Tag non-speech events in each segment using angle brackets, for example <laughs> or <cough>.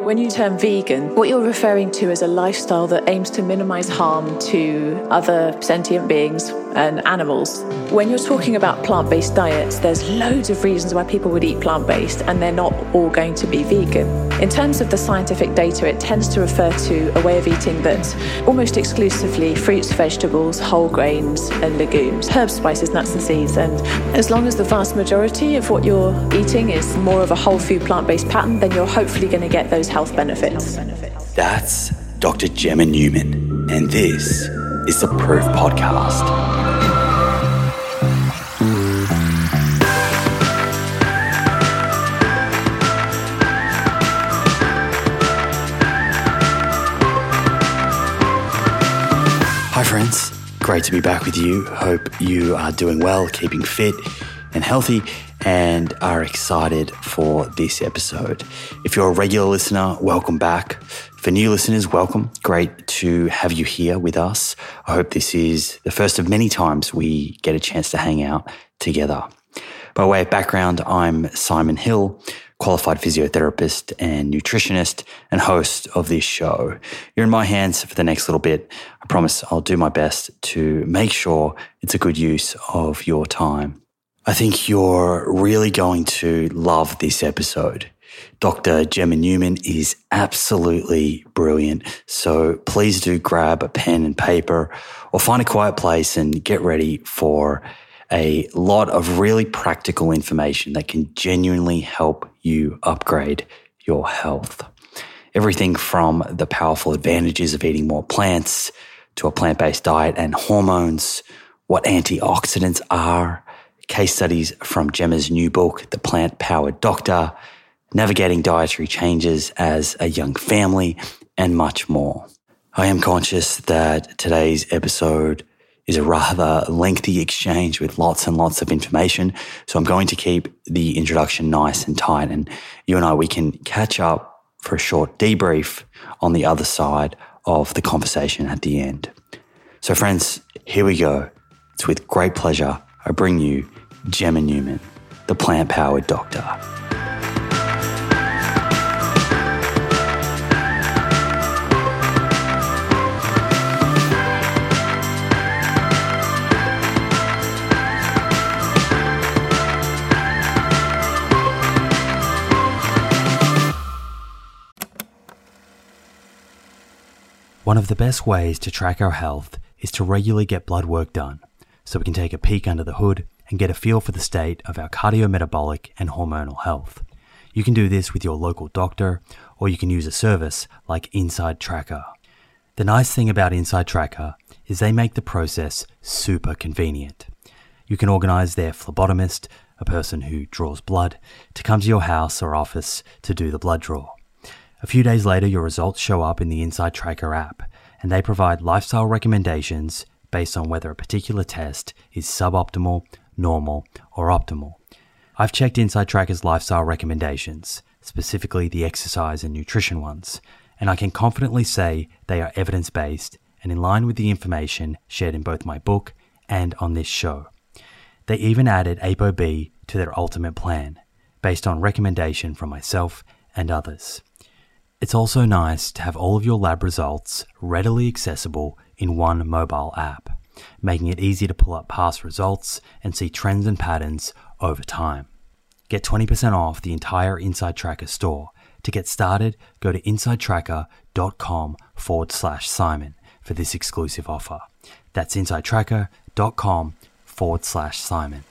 When you term vegan, what you're referring to is a lifestyle that aims to minimize harm to other sentient beings and animals. When you're talking about plant based diets, there's loads of reasons why people would eat plant based, and they're not all going to be vegan. In terms of the scientific data, it tends to refer to a way of eating that's almost exclusively fruits, vegetables, whole grains, and legumes, herbs, spices, nuts, and seeds. And as long as the vast majority of what you're eating is more of a whole food plant based pattern, then you're hopefully going to get those health benefits. That's Dr. Gemma Newman, and this is the Proof Podcast. Hi, friends. Great to be back with you. Hope you are doing well, keeping fit and healthy, and are excited for this episode. If you're a regular listener, welcome back. For new listeners, welcome. Great to have you here with us. I hope this is the first of many times we get a chance to hang out together. By way of background, I'm Simon Hill, qualified physiotherapist and nutritionist and host of this show. You're in my hands for the next little bit. I promise I'll do my best to make sure it's a good use of your time. I think you're really going to love this episode. Dr. Gemma Newman is absolutely brilliant. So please do grab a pen and paper or find a quiet place and get ready for a lot of really practical information that can genuinely help you upgrade your health. Everything from the powerful advantages of eating more plants to a plant based diet and hormones, what antioxidants are, case studies from Gemma's new book, The Plant Powered Doctor, navigating dietary changes as a young family, and much more. I am conscious that today's episode is a rather lengthy exchange with lots and lots of information. So I'm going to keep the introduction nice and tight. And you and I, we can catch up for a short debrief on the other side of the conversation at the end. So, friends, here we go. It's with great pleasure I bring you Gemma Newman, the plant powered doctor. One of the best ways to track our health is to regularly get blood work done so we can take a peek under the hood and get a feel for the state of our cardiometabolic and hormonal health. You can do this with your local doctor or you can use a service like Inside Tracker. The nice thing about Inside Tracker is they make the process super convenient. You can organize their phlebotomist, a person who draws blood, to come to your house or office to do the blood draw. A few days later, your results show up in the Inside Tracker app, and they provide lifestyle recommendations based on whether a particular test is suboptimal, normal, or optimal. I've checked Inside Tracker's lifestyle recommendations, specifically the exercise and nutrition ones, and I can confidently say they are evidence based and in line with the information shared in both my book and on this show. They even added ApoB to their ultimate plan, based on recommendation from myself and others. It's also nice to have all of your lab results readily accessible in one mobile app, making it easy to pull up past results and see trends and patterns over time. Get 20% off the entire Inside Tracker store. To get started, go to insidetracker.com forward slash Simon for this exclusive offer. That's insidetracker.com forward slash Simon.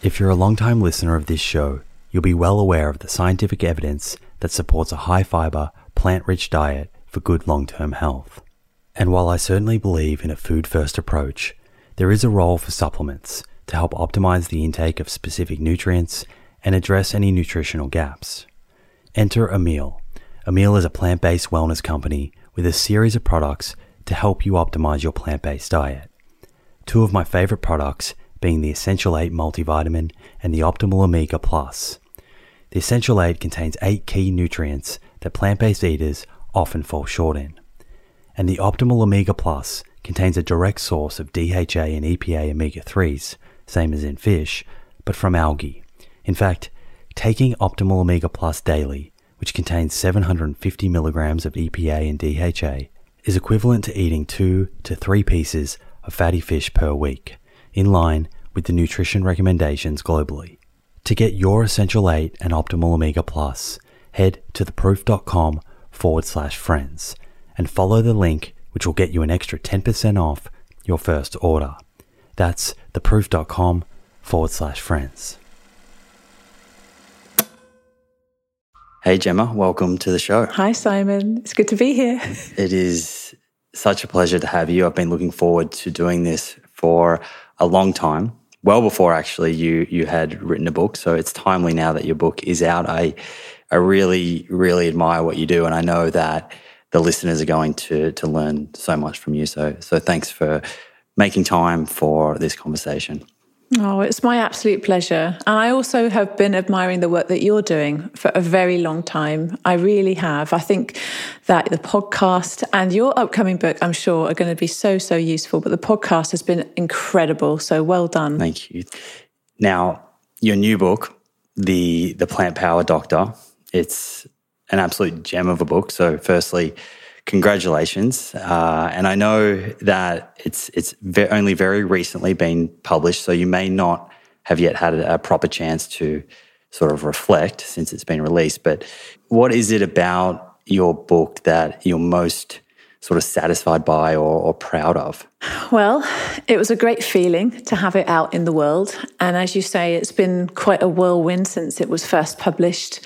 If you're a long-time listener of this show, you'll be well aware of the scientific evidence that supports a high fiber, plant rich diet for good long term health. And while I certainly believe in a food first approach, there is a role for supplements to help optimize the intake of specific nutrients and address any nutritional gaps. Enter Emil. Emil is a plant based wellness company with a series of products to help you optimize your plant based diet. Two of my favorite products being the Essential 8 multivitamin and the Optimal Omega Plus. The Essential 8 contains 8 key nutrients that plant based eaters often fall short in. And the Optimal Omega Plus contains a direct source of DHA and EPA omega 3s, same as in fish, but from algae, In fact, taking Optimal Omega Plus daily, which contains 750 milligrams of EPA and DHA, is equivalent to eating two to three pieces of fatty fish per week, in line with the nutrition recommendations globally. To get your Essential 8 and Optimal Omega Plus, head to theproof.com forward slash friends and follow the link, which will get you an extra 10% off your first order. That's theproof.com forward slash friends. Hey, Gemma, welcome to the show. Hi, Simon. It's good to be here. <laughs> It is such a pleasure to have you. I've been looking forward to doing this for a long time, well before actually you you had written a book. So it's timely now that your book is out. I I really really admire what you do, and I know that the listeners are going to to learn so much from you. So so thanks for making time for this conversation. Oh, it's my absolute pleasure. And I also have been admiring the work that you're doing for a very long time. I really have. I think that the podcast and your upcoming book, I'm sure, are going to be so, so useful. But the podcast has been incredible. So well done. Thank you. Now, your new book, The the Plant Power Doctor, it's an absolute gem of a book. So firstly, congratulations. Uh, and I know that it's it's ve- only very recently been published, so you may not have yet had a, a proper chance to sort of reflect since it's been released. But what is it about your book that you're most sort of satisfied by or, or, proud of? Well, it was a great feeling to have it out in the world. And as you say, it's been quite a whirlwind since it was first published.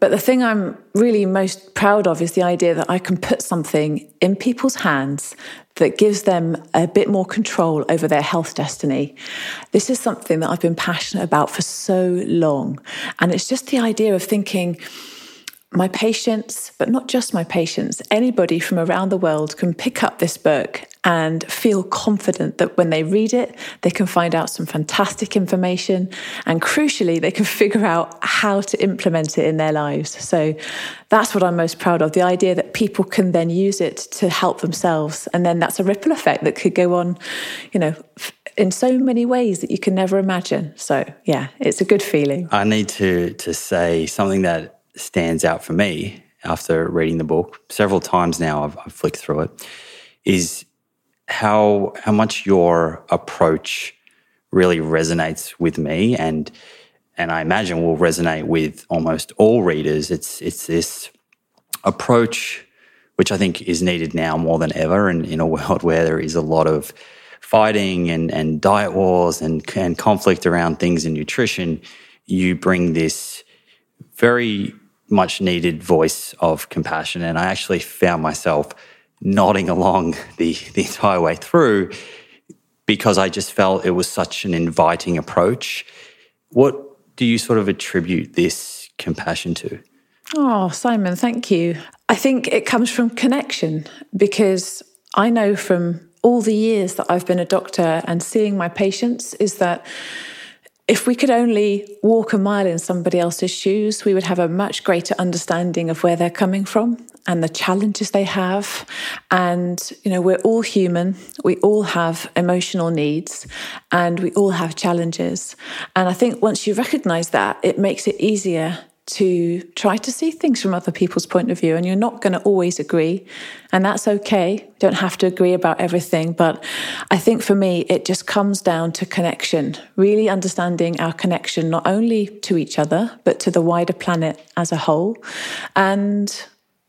But the thing I'm really most proud of is the idea that I can put something in people's hands that gives them a bit more control over their health destiny. This is something that I've been passionate about for so long. And it's just the idea of thinking, my patients, but not just my patients, anybody from around the world can pick up this book and feel confident that when they read it, they can find out some fantastic information. And crucially, they can <laughs> figure out how to implement it in their lives. So that's what I'm most proud of the idea that people can then use it to help themselves. And then that's a ripple effect that could go on, you know, in so many ways that you can never imagine. So yeah, it's a good feeling. I need to to say something that stands out for me after reading the book several times now I've, I've, flicked through it is how how much your approach really resonates with me and and I imagine will resonate with almost all readers. It's it's this approach which I think is needed now more than ever and in a world <laughs> where there is a lot of fighting and and diet wars and, and conflict around things in nutrition. You bring this very much needed voice of compassion. And I actually found myself nodding along <laughs> the, the entire way through because I just felt it was such an inviting approach. What do you sort of attribute this compassion to? Oh, Simon, thank you. I think it comes from connection because I know from all the years that I've been a doctor and seeing my patients is that if we could only walk a mile in somebody else's shoes, we would have a much greater understanding of where they're coming from and the challenges they have. And, you know, we're all human. We all have emotional needs and we all have challenges. And I think once you recognize that, it makes it easier to try to see things from other people's point of view. And you're not going to always agree, and that's okay. You don't have to agree about everything. But I think for me, it just comes down to connection, really understanding our connection, not only to each other, but to the wider planet as a whole. And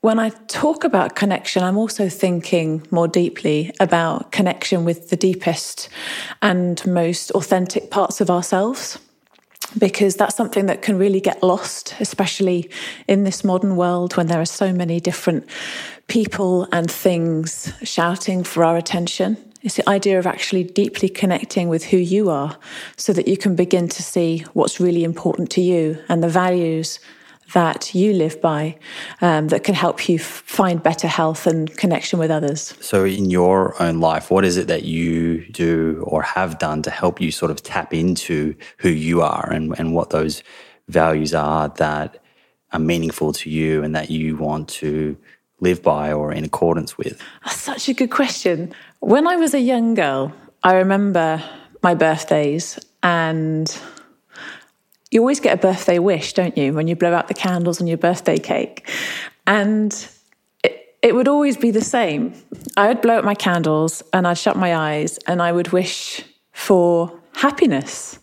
when I talk about connection, I'm also thinking more deeply about connection with the deepest and most authentic parts of ourselves because that's something that can really get lost, especially in this modern world when there are so many different people and things shouting for our attention. It's the idea of actually deeply connecting with who you are so that you can begin to see what's really important to you and the values that you live by um, that can help you find better health and connection with others. So, in your own life, what is it that you do or have done to help you sort of tap into who you are and, and what those values are that are meaningful to you and that you want to live by or in accordance with? That's such a good question. When I was a young girl, I remember my birthdays and you always get a birthday wish, don't you, when you blow out the candles on your birthday cake? And it, it would always be the same. I would blow out my candles and I'd shut my eyes and I would wish for happiness.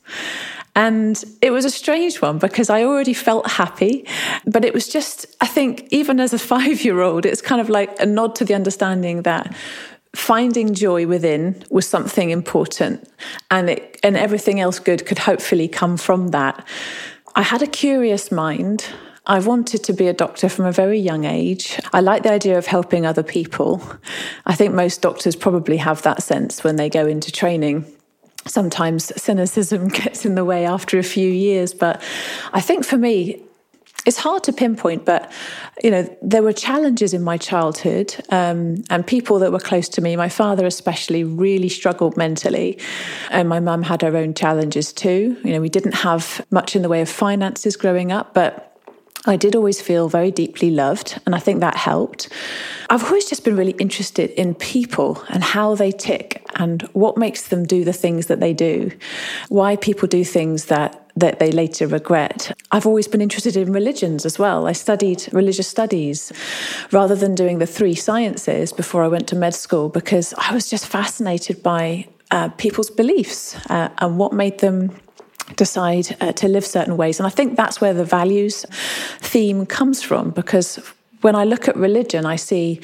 And it was a strange one because I already felt happy. But it was just, I think, even as a <laughs> five year old, it's kind of like a nod to the understanding that finding joy within was something important and it, and everything else good could hopefully come from that. I had a curious mind. I wanted to be a doctor from a very young age. I like the idea of helping other people. I think most doctors probably have that sense when they go into training sometimes cynicism <laughs> gets in the way after a few years. But I think for me, it's hard to pinpoint, but you know, there were challenges in my childhood, um, and people that were close to me. My father, especially, really struggled mentally, and my mum had her own challenges too. You know, we didn't have much in the way of finances growing up, but I did always feel very deeply loved, and I think that helped. I've always just been really interested in people and how they tick and what makes them do the things that they do, why people do things that that they later regret. I've always been interested in religions as well. I studied religious studies rather than doing the three sciences before I went to med school because I was just fascinated by uh, people's beliefs uh, and what made them decide uh, to live certain ways. And I think that's where the values theme comes from because when I look at religion, I see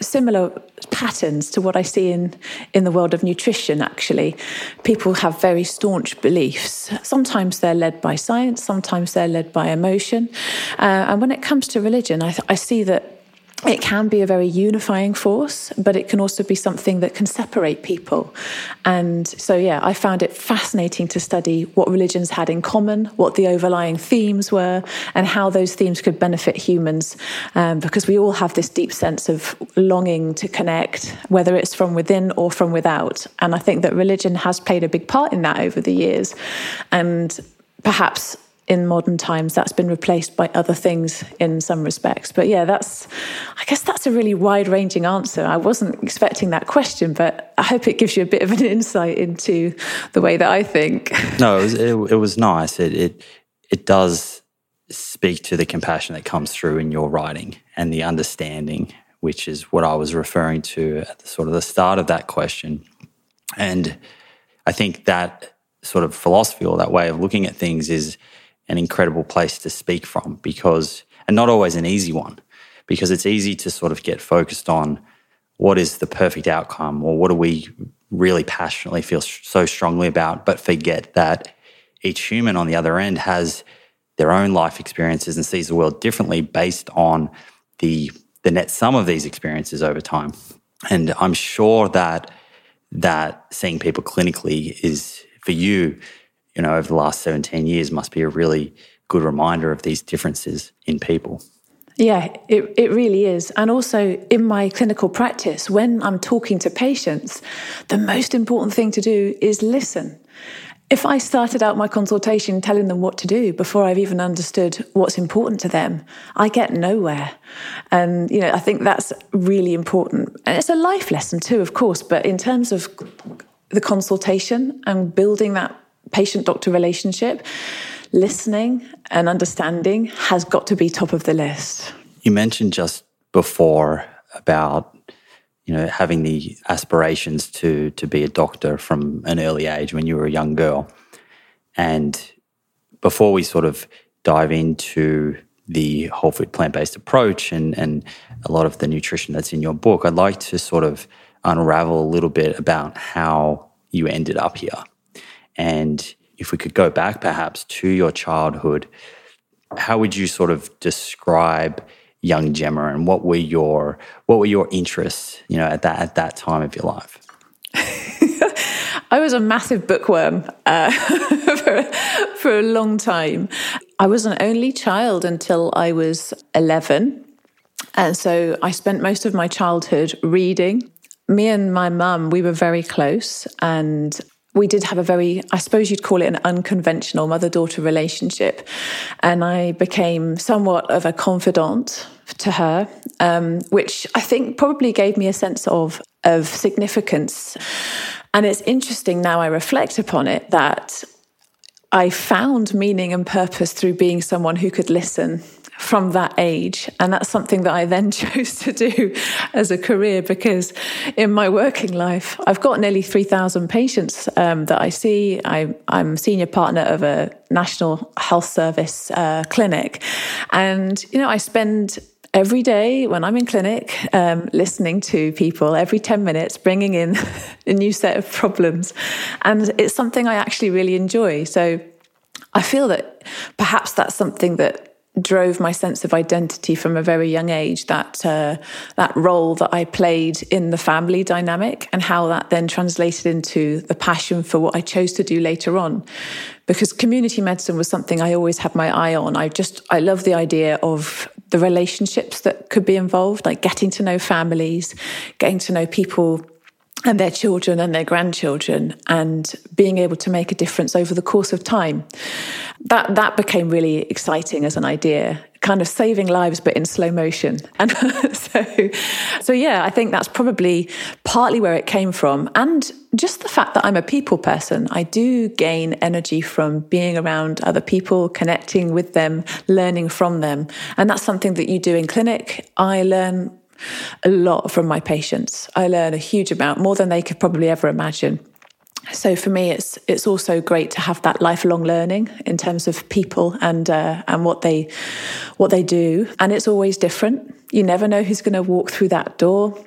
similar patterns to what I see in, in the world of nutrition, actually. People have very staunch beliefs. Sometimes they're led by science, sometimes they're led by emotion. Uh, and when it comes to religion, I, th- I see that it can be a very unifying force, but it can also be something that can separate people. And so, yeah, I found it fascinating to study what religions had in common, what the overlying themes were, and how those themes could benefit humans. Um, because we all have this deep sense of longing to connect, whether it's from within or from without. And I think that religion has played a big part in that over the years. And perhaps in modern times that's been replaced by other things in some respects. But yeah that's i guess that's a really wide ranging answer. I wasn't expecting that question but i hope it gives you a bit of an <laughs> insight into the way that i think. <laughs> No it was it, it was nice. It, it it does speak to the compassion that comes through in your writing and the understanding which is what i was referring to at the sort of the start of that question. And i think that sort of philosophy or that way of looking at things is an incredible place to speak from because, and not always an easy one, because it's easy to sort of get focused on what is the perfect outcome or what do we really passionately feel so strongly about, but forget that each human on the other end has their own life experiences and sees the world differently based on the the net sum of these experiences over time. And I'm sure that that seeing people clinically is for you you know, over the last 17 years must be a really good reminder of these differences in people. Yeah, it, it really is. And also in my clinical practice, when I'm talking to patients, the most important thing to do is listen. If I started out my consultation telling them what to do before I've even understood what's important to them, I get nowhere. And, you know, I think that's really important. And it's a life lesson too, of course, but in terms of the consultation and building that patient doctor relationship, listening and understanding has got to be top of the list. You mentioned just before about you know having the aspirations to to be a doctor from an early age when you were a young girl and before we sort of dive into the whole food plant-based approach and and a lot of the nutrition that's in your book I'd like to sort of unravel a little bit about how you ended up here and if we could go back perhaps to your childhood, how would you sort of describe young Gemma and what were your what were your interests, you know, at that at that time of your life? <laughs> I was a massive bookworm uh, <laughs> for, for a long time. I was an only child until I was 11. And so I spent most of my childhood reading. Me and my mum, we were very close. And we did have a very, I suppose you'd call it an unconventional mother daughter relationship. And I became somewhat of a confidant to her, um, which I think probably gave me a sense of, of significance. And it's interesting now I reflect upon it that I found meaning and purpose through being someone who could listen from that age. And that's something that I then <laughs> chose to do as a career because in my working life, I've got nearly 3,000 patients um, that I see. I, am senior partner of a national health service uh, clinic. And, you know, I spend every day when I'm in clinic, um, listening to people every 10 minutes, bringing in <laughs> a new set of problems. And it's something I actually really enjoy. So I feel that perhaps that's something that drove my sense of identity from a very young age that uh, that role that I played in the family dynamic and how that then translated into the passion for what I chose to do later on. Because community medicine was something I always had my eye on. I just I love the idea of the relationships that could be involved like getting to know families getting to know people and their children and their grandchildren and being able to make a difference over the course of time. That that became really exciting as an idea, kind of saving lives but in slow motion. <laughs> And so so yeah, I think that's probably partly where it came from and just the fact that I'm a people person. I do gain energy from being around other people, connecting with them, learning from them. And that's something that you do in clinic. I learn a lot from my patients. I learn a huge amount, more than they could probably ever imagine. So for me, it's it's also great to have that lifelong learning in terms of people and uh, and what they what they do, and it's always different. You never know who's going to walk through that door.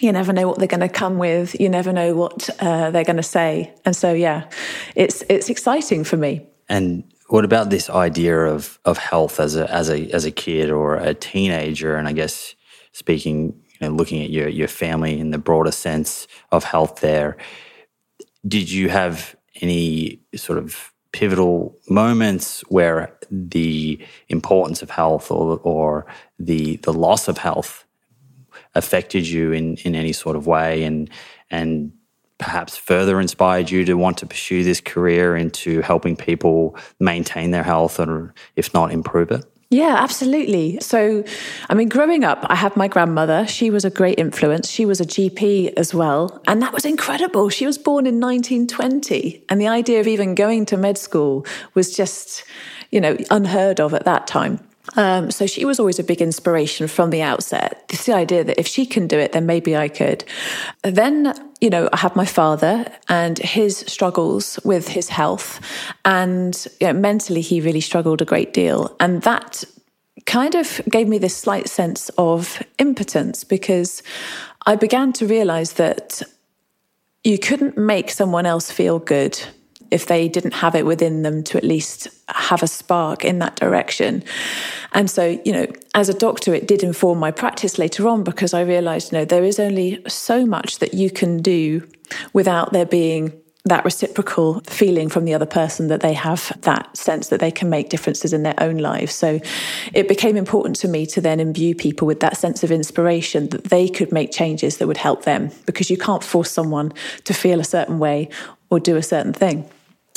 You never know what they're going to come with. You never know what uh, they're going to say, and so yeah, it's it's exciting for me. And what about this idea of of health as a as a as a kid or a teenager? And I guess speaking, you know, looking at your your family in the broader sense of health there, did you have any sort of pivotal moments where the importance of health or or the the loss of health affected you in in any sort of way and and perhaps further inspired you to want to pursue this career into helping people maintain their health or if not improve it yeah, absolutely. So, I mean, growing up, I had my grandmother. She was a great influence. She was a GP as well. And that was incredible. She was born in 1920. And the idea of even going to med school was just, you know, unheard of at that time. Um, so she was always a big inspiration from the outset. It's the idea that if she can do it, then maybe I could. Then, you know, I had my father and his struggles with his health, and you know, mentally he really struggled a great deal, and that kind of gave me this slight sense of impotence because I began to realize that you couldn't make someone else feel good if they didn't have it within them to at least have a spark in that direction. And so, you know, as a doctor, it did inform my practice later on because I realized, you know, there is only so much that you can do without there being that reciprocal feeling from the other person that they have that sense that they can make differences in their own lives. So it became important to me to then imbue people with that sense of inspiration that they could make changes that would help them because you can't force someone to feel a certain way or do a certain thing.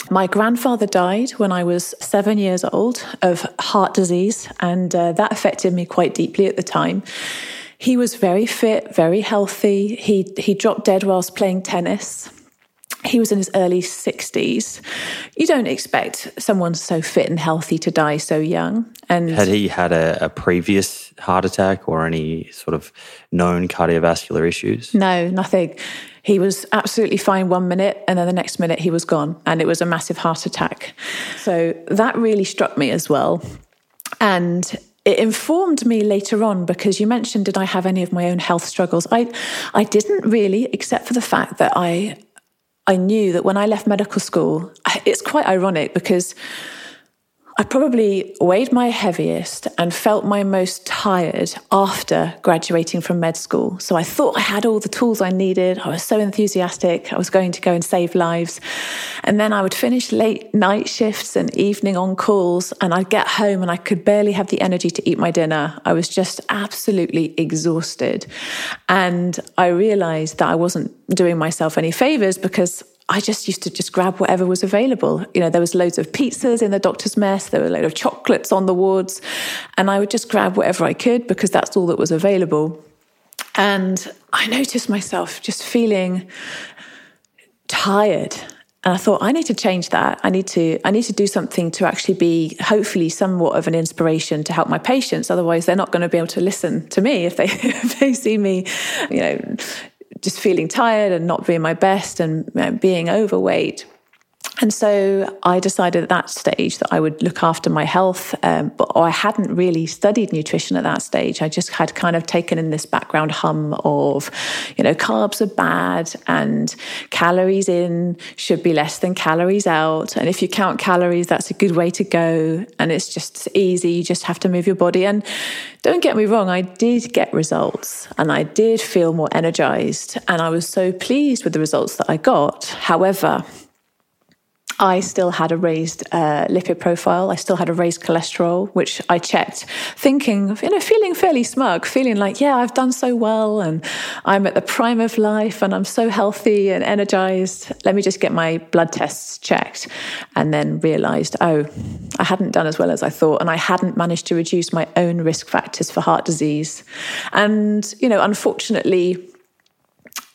My grandfather died when I was seven years old of heart disease, and uh, that affected me quite deeply at the time. He was very fit, very healthy. He he dropped dead whilst playing tennis. He was in his early 60s. You don't expect someone so fit and healthy to die so young. And had he had a, a previous heart attack or any sort of known cardiovascular issues? No, nothing. He was absolutely fine one minute, and then the next minute he was gone, and it was a massive heart attack. So that really struck me as well. And it informed me later on because you mentioned did I have any of my own health struggles? I I didn't really, except for the fact that I I knew that when I left medical school, it's quite ironic because I probably weighed my heaviest and felt my most tired after graduating from med school. So I thought I had all the tools I needed. I was so enthusiastic. I was going to go and save lives. And then I would finish late night shifts and evening on calls, and I'd get home and I could barely have the energy to eat my dinner. I was just absolutely exhausted. And I realized that I wasn't doing myself any favors because I just used to just grab whatever was available. You know, there was loads of pizzas in the doctor's mess, there were a load of chocolates on the wards, and I would just grab whatever I could because that's all that was available. And I noticed myself just feeling tired and I thought I need to change that. I need to I need to do something to actually be hopefully somewhat of an inspiration to help my patients. Otherwise, they're not going to be able to listen to me if they <laughs> if they see me, you know, just feeling tired and not being my best and being overweight. And so I decided at that stage that I would look after my health, um, but I hadn't really studied nutrition at that stage. I just had kind of taken in this background hum of, you know, carbs are bad and calories in should be less than calories out. And if you count calories, that's a good way to go. And it's just easy. You just have to move your body. And don't get me wrong, I did get results and I did feel more energized. And I was so pleased with the results that I got. However, I still had a raised uh, lipid profile. I still had a raised cholesterol, which I checked, thinking, you know, feeling fairly smug, feeling like, yeah, I've done so well and I'm at the prime of life and I'm so healthy and energized. Let me just get my blood tests checked. And then realized, oh, I hadn't done as well as I thought. And I hadn't managed to reduce my own risk factors for heart disease. And, you know, unfortunately,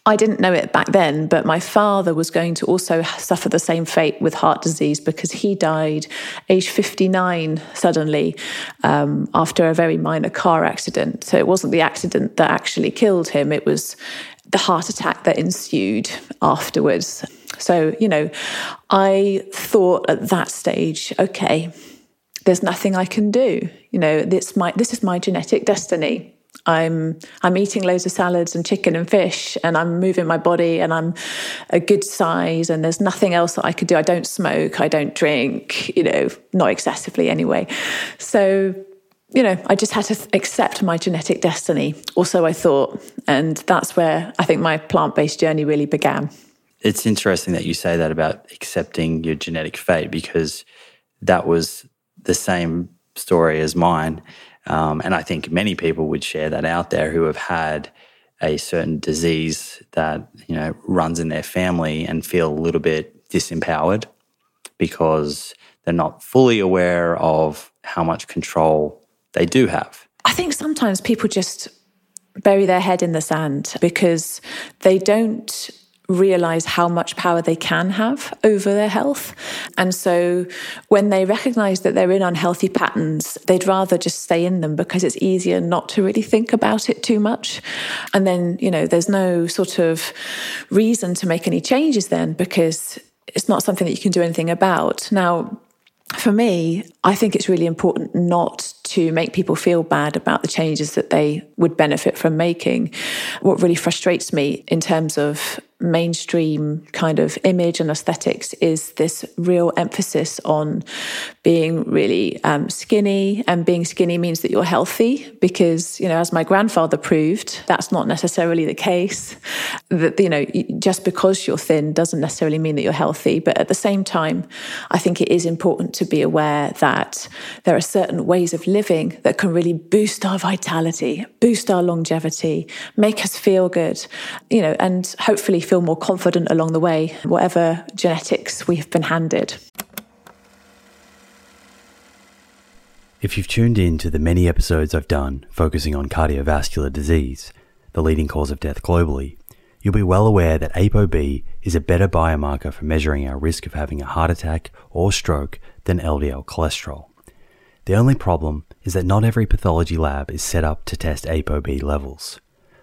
I didn't know it back then, but my father was going to also suffer the same fate with heart disease because he died age 59 suddenly um, after a very minor car accident. So it wasn't the accident that actually killed him, it was the heart attack that ensued afterwards. So, you know, I thought at that stage, okay, there's nothing I can do. You know, this, my, this is my genetic destiny I'm I'm eating loads of salads and chicken and fish and I'm moving my body and I'm a good size and there's nothing else that I could do. I don't smoke, I don't drink, you know, not excessively anyway. So, you know, I just had to accept my genetic destiny. Also, I thought, and that's where I think my plant-based journey really began. It's interesting that you say that about accepting your genetic fate because that was the same story as mine. Um, and I think many people would share that out there who have had a certain disease that you know runs in their family and feel a little bit disempowered because they're not fully aware of how much control they do have. I think sometimes people just bury their head in the sand because they don't realize how much power they can have over their health. And so when they recognize that they're in unhealthy patterns, they'd rather just stay in them because it's easier not to really think about it too much. And then, you know, there's no sort of reason to make any changes then because it's not something that you can do anything about. Now, for me, I think it's really important not to make people feel bad about the changes that they would benefit from making. What really frustrates me in terms of mainstream kind of image and aesthetics is this real emphasis on being really um, skinny. And being skinny means that you're healthy because you know as my grandfather proved that's not necessarily the case. That you know just because you're thin doesn't necessarily mean that you're healthy. But at the same time i think it is important to be aware that there are certain ways of living that can really boost our vitality boost our longevity make us feel good you know and hopefully feel more confident along the way, whatever genetics we've been handed. If you've tuned in to the many episodes I've done focusing on cardiovascular disease, the leading cause of death globally, you'll be well aware that ApoB is a better biomarker for measuring our risk of having a heart attack or stroke than LDL cholesterol. The only problem is that not every pathology lab is set up to test ApoB levels.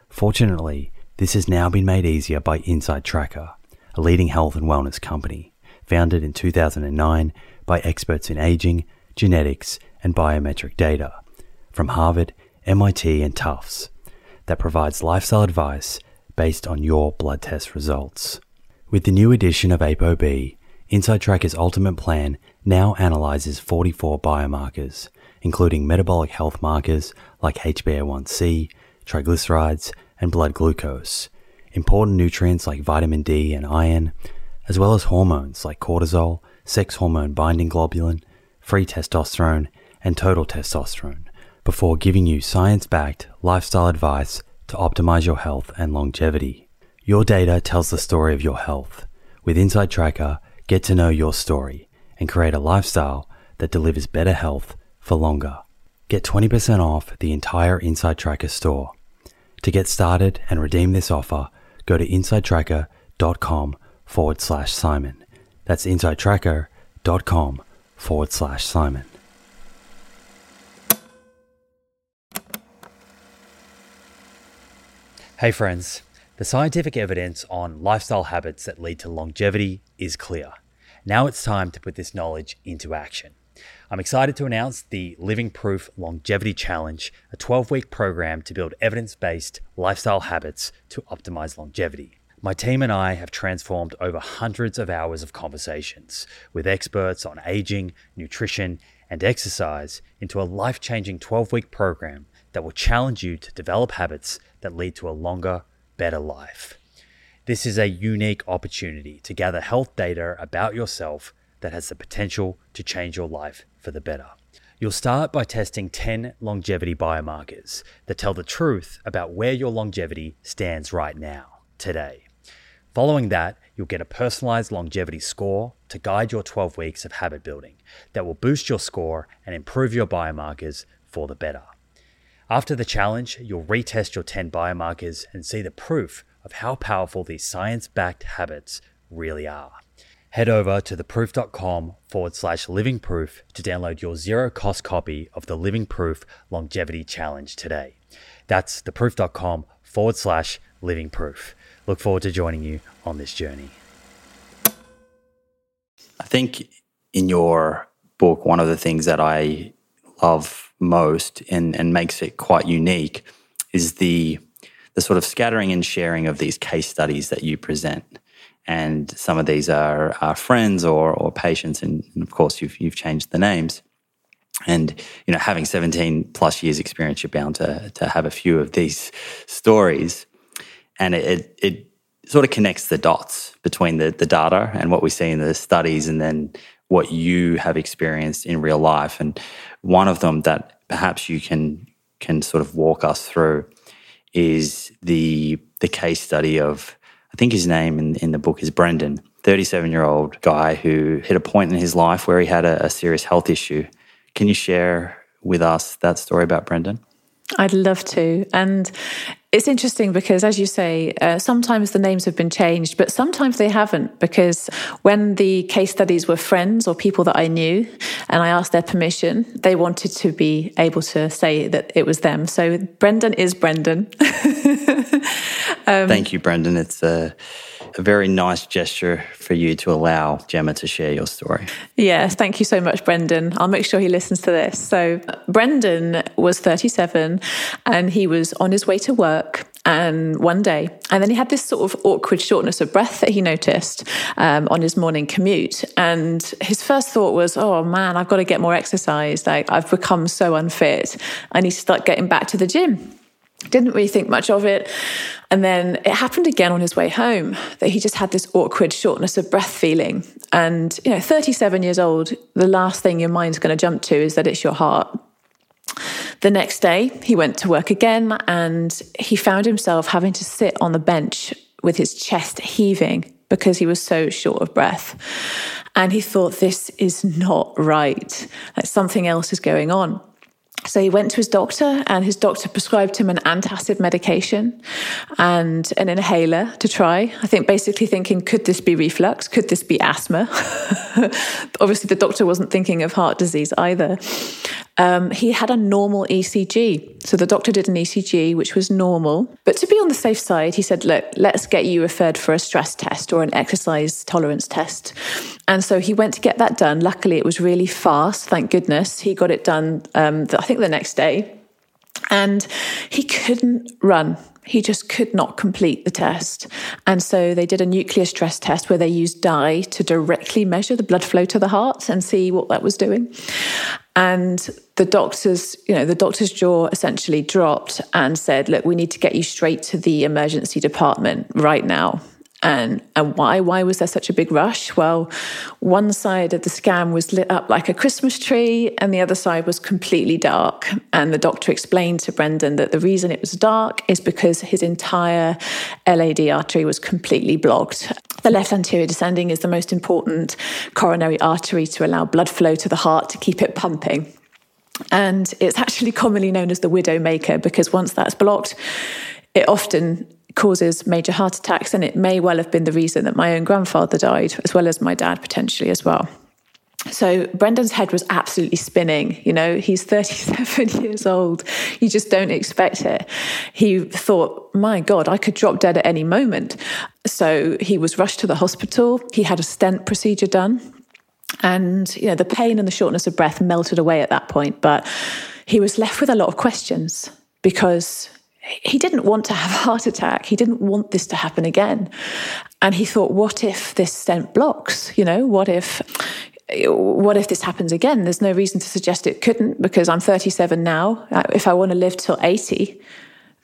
Fortunately, this has now been made easier by Inside Tracker, a leading health and wellness company, founded in 2009 by experts in aging, genetics, and biometric data from Harvard, MIT, and Tufts that provides lifestyle advice based on your blood test results. With the new edition of ApoB, Inside Tracker's ultimate plan now analyzes 44 biomarkers, including metabolic health markers like HbA1c, triglycerides, and blood glucose, important nutrients like vitamin D and iron, as well as hormones like cortisol, sex hormone binding globulin, free testosterone, and total testosterone, before giving you science backed lifestyle advice to optimize your health and longevity. Your data tells the story of your health. With Inside Tracker, get to know your story and create a lifestyle that delivers better health for longer. Get 20% off the entire Inside Tracker store to get started and redeem this offer, go to insidetracker.com forward slash Simon. That's insidetracker.com forward slash Simon. Hey, friends. The scientific evidence on lifestyle habits that lead to longevity is clear. Now it's time to put this knowledge into action. I'm excited to announce the Living Proof Longevity Challenge, a 12 week program to build evidence based lifestyle habits to optimize longevity. My team and I have transformed over hundreds of hours of conversations with experts on aging, nutrition, and exercise into a life changing 12 week program that will challenge you to develop habits that lead to a longer, better life. This is a unique opportunity to gather health data about yourself that has the potential to change your life for the better. You'll start by testing 10 longevity biomarkers that tell the truth about where your longevity stands right now, today. Following that, you'll get a personalized longevity score to guide your 12 weeks of habit building that will boost your score and improve your biomarkers for the better. After the challenge, you'll retest your 10 biomarkers and see the proof of how powerful these science backed habits really are head over to theproof.com forward slash living proof to download your zero cost copy of the Living Proof Longevity Challenge today. That's theproof.com forward slash living proof. Look forward to joining you on this journey. I think in your book, one of the things that I love most and, and makes it quite unique is the the sort of scattering and sharing of these case studies that you present and some of these are, are friends or, or patients, and, and of course you've you've changed the names. And you know, having 17 plus years experience, you're bound to to have a few of these stories, and it it, it sort of connects the dots between the the data and what we see in the studies, and then what you have experienced in real life. And one of them that perhaps you can can sort of walk us through is the the case study of I think his name in, in the book is Brendan, 37 year old guy who hit a point in his life where he had a, a serious health issue. Can you share with us that story about Brendan? I'd love to. And it's interesting because, as you say, uh, sometimes the names have been changed, but sometimes they haven't. Because when the case studies were friends or people that I knew, and I asked their permission, they wanted to be able to say that it was them. So Brendan is Brendan. <laughs> um, Thank you, Brendan. It's. Uh a very nice gesture for you to allow Gemma to share your story. Yes, thank you so much, Brendan. I'll make sure he listens to this. So, Brendan was 37 and he was on his way to work and one day and then he had this sort of awkward shortness of breath that he noticed um, on his morning commute and his first thought was oh man i've got to get more exercise like i've become so unfit i need to start getting back to the gym didn't really think much of it. And then it happened again on his way home that he just had this awkward shortness of breath feeling. And, you know, 37 years old, the last thing your mind's going to jump to is that it's your heart. The next day, he went to work again and he found himself having to sit on the bench with his chest heaving because he was so short of breath. And he thought, this is not right. Like something else is going on. So he went to his doctor, and his doctor prescribed him an antacid medication and an inhaler to try. I think basically thinking, could this be reflux? Could this be asthma? <laughs> Obviously, the doctor wasn't thinking of heart disease either. Um, he had a normal ECG. So the doctor did an ECG, which was normal. But to be on the safe side, he said, look, let's get you referred for a stress test or an exercise tolerance test. And so he went to get that done. Luckily, it was really fast, thank goodness. He got it done, um, I think, the next day. And he couldn't run he just could not complete the test. And so they did a nuclear stress test where they used dye to directly measure the blood flow to the heart and see what that was doing. And the doctors, you know, the doctor's jaw essentially dropped and said, look, we need to get you straight to the emergency department right now. And, and why? Why was there such a big rush? Well, one side of the scan was lit up like a Christmas tree, and the other side was completely dark. And the doctor explained to Brendan that the reason it was dark is because his entire LAD artery was completely blocked. The left anterior descending is the most important coronary artery to allow blood flow to the heart to keep it pumping. And it's actually commonly known as the widow maker because once that's blocked, it often causes major heart attacks, and it may well have been the reason that my own grandfather died, as well as my dad potentially as well. So Brendan's head was absolutely spinning. You know, he's 37 <laughs> years old. You just don't expect it. He thought, my God, I could drop dead at any moment. So he was rushed to the hospital. He had a stent procedure done. And, you know, the pain and the shortness of breath melted away at that point. But he was left with a lot of questions because he didn't want to have a heart attack. He didn't want this to happen again. And he thought, what if this stent blocks? You know, what if what if this happens again? There's no reason to suggest it couldn't because I'm 37 now. If I want to live till 80,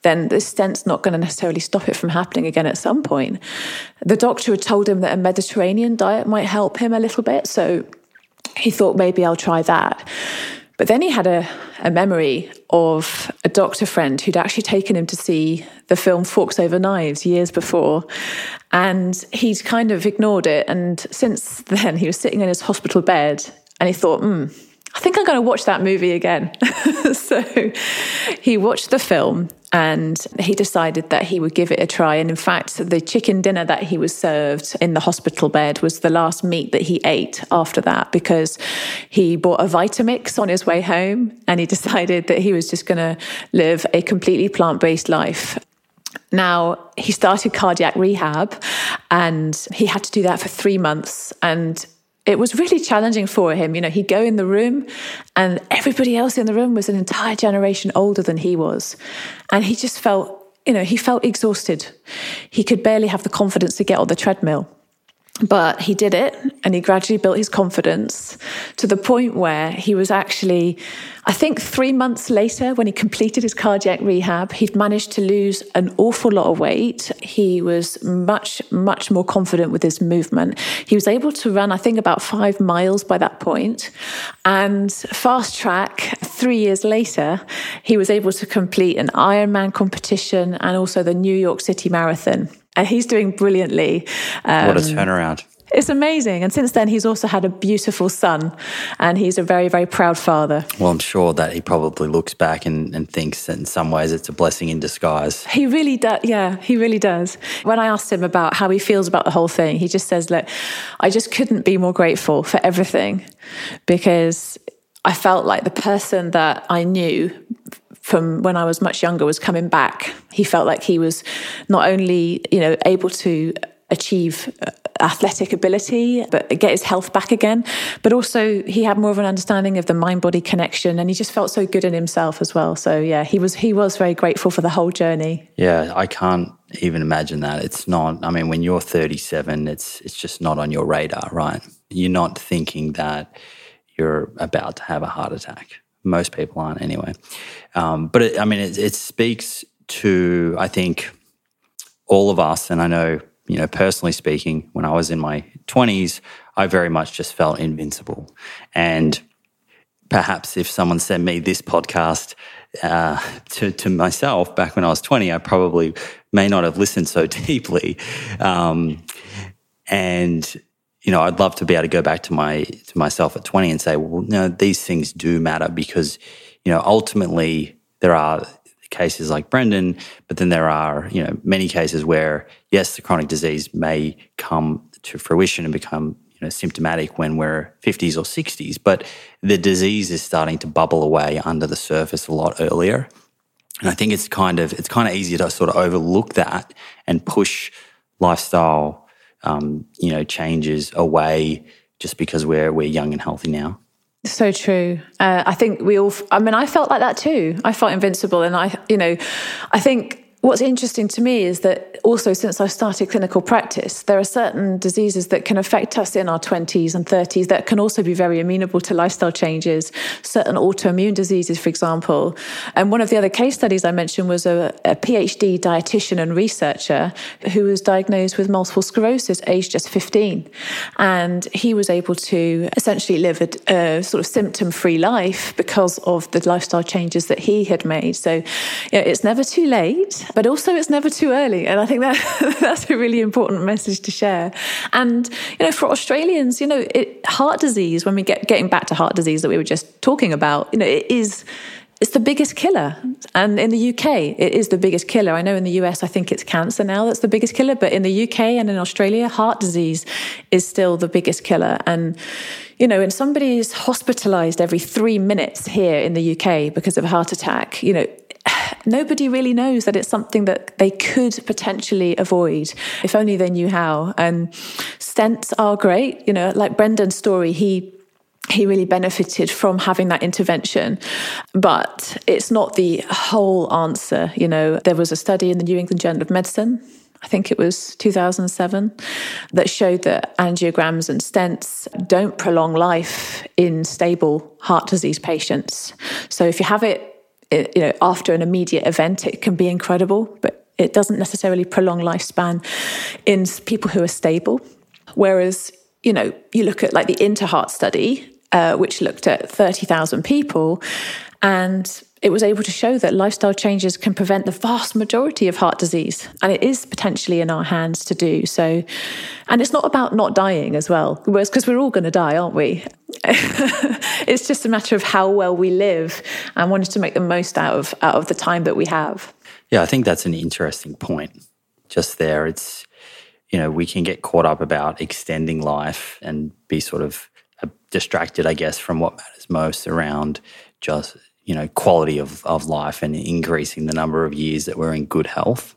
then this stent's not going to necessarily stop it from happening again at some point. The doctor had told him that a Mediterranean diet might help him a little bit. So he thought maybe I'll try that. But then he had a, a memory of doctor friend who'd actually taken him to see the film Forks Over Knives years before. And he'd kind of ignored it. And since <laughs> then, he was sitting in his hospital bed and he thought, hmm, I think I'm going to watch that movie again. <laughs> so he watched the film and he decided that he would give it a try. And in fact, the chicken dinner that he was served in the hospital bed was the last meat that he ate after that because he bought a Vitamix on his way home and he <laughs> decided that he was just going to live a completely plant based life. Now, he started cardiac rehab and he had to do that for three months. And it was really challenging for him. You know, he'd go in the room and everybody else in the room was an entire generation older than he was. And he just felt, you know, he felt exhausted. He could barely have the confidence to get on the treadmill. But he did it and he gradually built his confidence to the point where he was actually, I think three months later, when he completed his cardiac rehab, he'd managed to lose an awful lot of weight. He was much, much more confident with his movement. He was able to run, I think, about five miles by that point. And fast track, three years later, he was able to complete an Ironman competition and also the New York City Marathon and he's doing brilliantly. Um, what a um, turnaround. It's amazing. And since then, he's also had a beautiful son, and he's a very, very proud father. Well, I'm sure that he probably looks back and, and thinks that in some ways it's a blessing in disguise. He really does. Yeah, he really does. When I asked him about how he feels about the whole thing, he just says, Look, I just couldn't be more grateful for everything because I felt like the person that I knew from when I was much younger was coming back. He felt like he was not only, you know, able to achieve uh, athletic ability, but get his health back again. But also, he had more of an understanding of the mind-body connection, and he just felt so good in himself as well. So, yeah, he was he was very grateful for the whole journey. Yeah, I can't even imagine that. It's not. I mean, when you're 37, it's it's just not on your radar, right? You're not thinking that you're about to have a heart attack. Most people aren't anyway. Um, but it, I mean, it, it speaks to, I think, all of us. And I know, you know, personally speaking, when I was in my 20s, I very much just felt invincible. And perhaps if someone sent me this podcast uh, to, to myself back when I was 20, I probably may not have listened so <laughs> deeply. Um, and you know, I'd love to be able to go back to my to myself at 20 and say, well, no, these things do matter because, you know, ultimately there are cases like Brendan, but then there are, you know, many cases where yes, the chronic disease may come to fruition and become, you know, symptomatic when we're 50s or 60s, but the disease is starting to bubble away under the surface a lot earlier. And I think it's kind of it's kind of easy to sort of overlook that and push lifestyle um, you know, changes away just because we're we're young and healthy now. So true. Uh, I think we all. I mean, I felt like that too. I felt invincible, and I, you know, I think what's interesting to me is that also since I've started clinical practice, there are certain diseases that can affect us in our 20s and 30s that can also be very amenable to lifestyle changes, certain autoimmune diseases, for example. And one of the other case studies I mentioned was a, a PhD dietitian and researcher who was diagnosed with multiple sclerosis aged just 15. And he was able to essentially live a, a sort of symptom free life because of the lifestyle changes that he had made. So you know, it's never too late but also it's never too early. And I think that <laughs> that's a really important message to share. And, you know, for Australians, you know, it, heart disease, when we get getting back to heart disease that we were just talking about, you know, it is it's the biggest killer. And in the UK, it is the biggest killer. I know in the US, I think it's cancer now that's the biggest killer, but in the UK and in Australia, heart disease is still the biggest killer. And, you know, when somebody is hospitalized every three minutes here in the UK because of a heart attack, you know, <sighs> nobody really knows that it's something that they could potentially avoid if only they knew how. And stents are great. You know, like Brendan's story, he he really benefited from having that intervention. But it's not the whole answer. You know, there was a study in the New England Journal of Medicine. I think it was 2007 that showed that angiograms and stents don't prolong life in stable heart disease patients. So if you have it, you know, after an immediate event, it can be incredible, but it doesn't necessarily prolong lifespan in people who are stable. Whereas, you know, you look at like the InterHeart study, uh, which looked at 30,000 people, and it was able to show that lifestyle changes can prevent the vast majority of heart disease. And it is potentially in our hands to do so. And it's not about not dying as well, because we're all going to die, aren't we? <laughs> it's just a matter of how well we live and wanting to make the most out of, out of the time that we have. Yeah, I think that's an interesting point just there. It's, you know, we can get caught up about extending life and be sort of uh, distracted, I guess, from what matters most around just you know quality of, of life and increasing the number of years that we're in good health.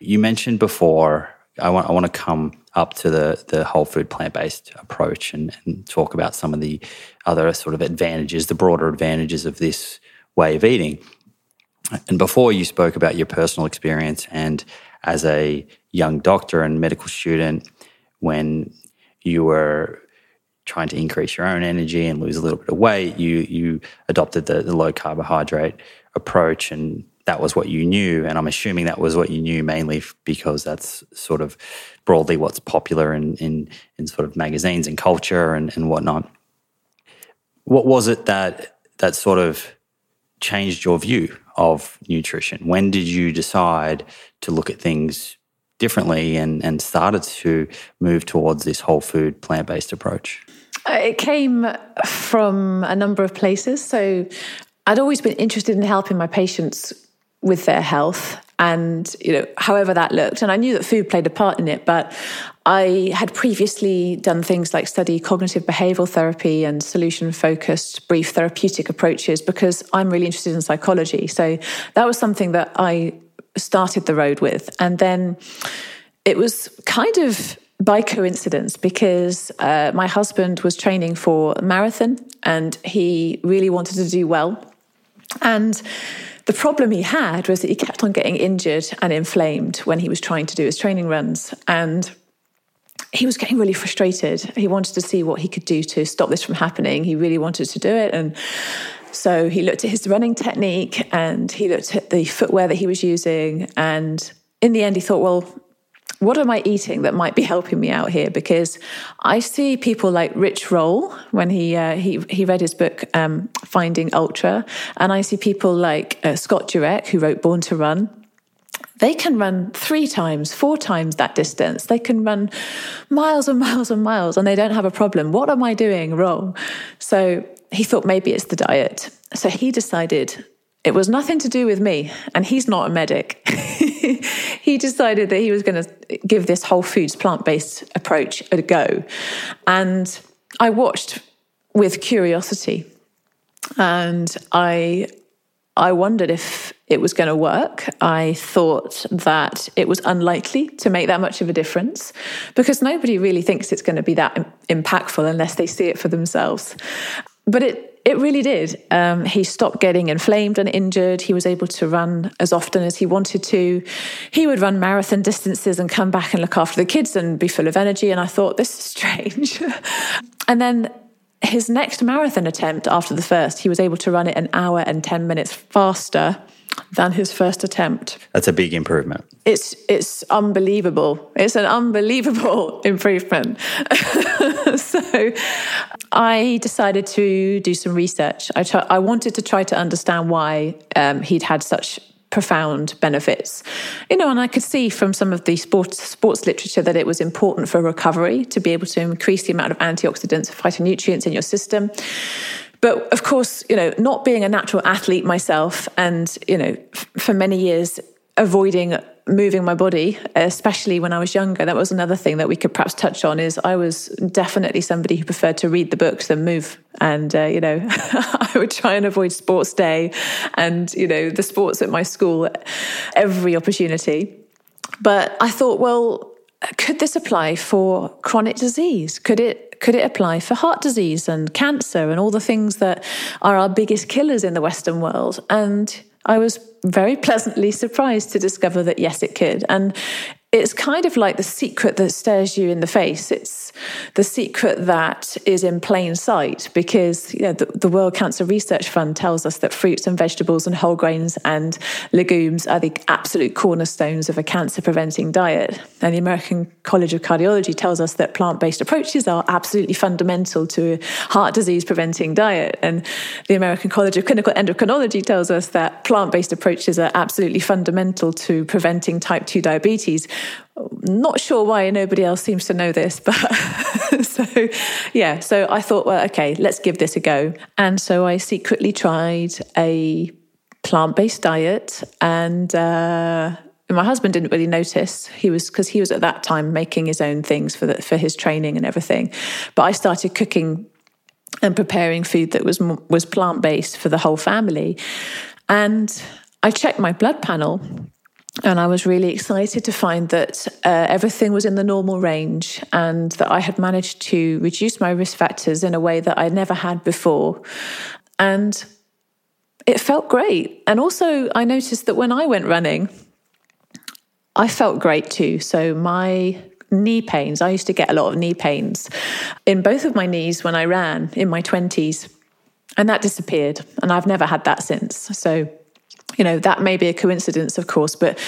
You mentioned before. I want I want to come up to the the whole food plant based approach and, and talk about some of the other sort of advantages, the broader advantages of this way of eating. And before you spoke about your personal experience and as a young doctor and medical student, when you were trying to increase your own energy and lose a little bit of weight, you you adopted the, the low carbohydrate approach, and that was what you knew. And I'm assuming that was what you knew mainly because that's sort of broadly what's popular in in, in sort of magazines and culture and, and whatnot. What was it that that sort of changed your view of nutrition? When did you decide to look at things differently and, and started to move towards this whole food plant based approach? Uh, it came from a number of places. So I'd always been interested in helping my patients with their health and you know however that looked. And i knew that food played a part in it but i had previously done things like study cognitive behavioral therapy and solution focused brief therapeutic approaches because i'm really interested in psychology. So that was something that i started the road with. And then it was kind of by coincidence because uh, my husband was training for a marathon and he really wanted to do well. And the problem he had was that he kept on getting injured and inflamed when he was trying to do his training runs. And he was getting really frustrated. He wanted to see what he could do to stop this from happening. He really wanted to do it. And so he looked at his running technique and he looked at the footwear that he was using. And in the end, he thought, well, what am I eating that might be helping me out here? Because I see people like Rich Roll when he uh, he he read his book um, Finding Ultra, and I see people like uh, Scott Jurek who wrote Born to Run. They can run three times, four times that distance. They can run miles and miles and miles, and they don't have a problem. What am I doing wrong? So he thought maybe it's the diet. So he decided it was nothing to do with me, and he's not a medic. <laughs> he decided that he was going to give this whole foods plant based approach a go. And I watched with curiosity. And I I wondered if it was going to work. I thought that it was unlikely to make that much of a difference because nobody really thinks it's going to be that impactful unless they see it for themselves. But it it really did. Um, he stopped getting inflamed and injured. He was able to run as often as he wanted to. He would run marathon distances and come back and look after the kids and be full of energy. And I thought, this is <laughs> strange. and then his next marathon attempt after the first, he was able to run it an hour and 10 minutes faster than his first attempt. That's a big improvement. It's it's unbelievable. It's an unbelievable <laughs> improvement. <laughs> so I decided to do some research. I try, I wanted to try to understand why um, he'd had such profound benefits. You know, and I could see from some of the sports sports literature that it was important for recovery to be able to increase the amount of antioxidants, phytonutrients in your system but of course, you know, not being a natural athlete myself and, you know, f- for many years avoiding moving my body, especially when I was younger. That was another thing that we could perhaps touch on. Is I was definitely somebody who preferred to read the books than move, and uh, you know, <laughs> I would try and avoid sports day, and you know, the sports at my school, every opportunity. But I thought, well, could this apply for chronic disease? Could it could it apply for heart disease and cancer and all the things that are our biggest killers in the Western world? And I was very pleasantly surprised to discover that yes, it could. And it's kind of like the secret that stares you in the face. It's the secret that is in plain sight because you know, the, the, World Cancer Research Fund tells us that fruits and vegetables and whole grains and legumes are the absolute cornerstones of a cancer preventing diet. And the American College of Cardiology tells us that plant based approaches are absolutely fundamental to a heart disease preventing diet. And the American College of Clinical Endocrinology tells us that plant based approaches are absolutely fundamental to preventing type 2 diabetes not sure why nobody else seems to know this, <laughs> but so yeah. So I thought, well, okay, let's give this a go. And so I secretly tried a plant based diet, and uh, my husband didn't really notice. He was because he was at that time making his own things for the, for his training and everything. But I started cooking and preparing food that was was plant based for the whole family, and I checked my blood panel and I was really excited to find that uh, everything was in the normal range and that I had managed to reduce my risk factors in a way that I never had before. And it felt great. And also, I noticed that when I went running, I felt great too. So, my knee pains, I used to get a lot of knee pains in both of my knees when I ran in my 20s. And that disappeared. And I've never had that since. So, you know, that may be a coincidence, of course, but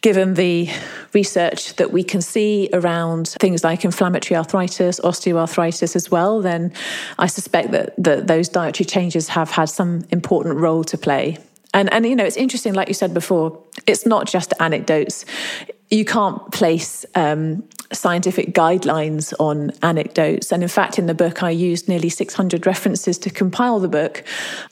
given the research that we can see around things like inflammatory arthritis, osteoarthritis as well, then I suspect that, that those dietary changes have had some important role to play. And, and, you know, it's interesting, like you said before, it's not just anecdotes. You can't place um, scientific guidelines on anecdotes. And in fact, in the book, I used nearly 600 references to compile the book.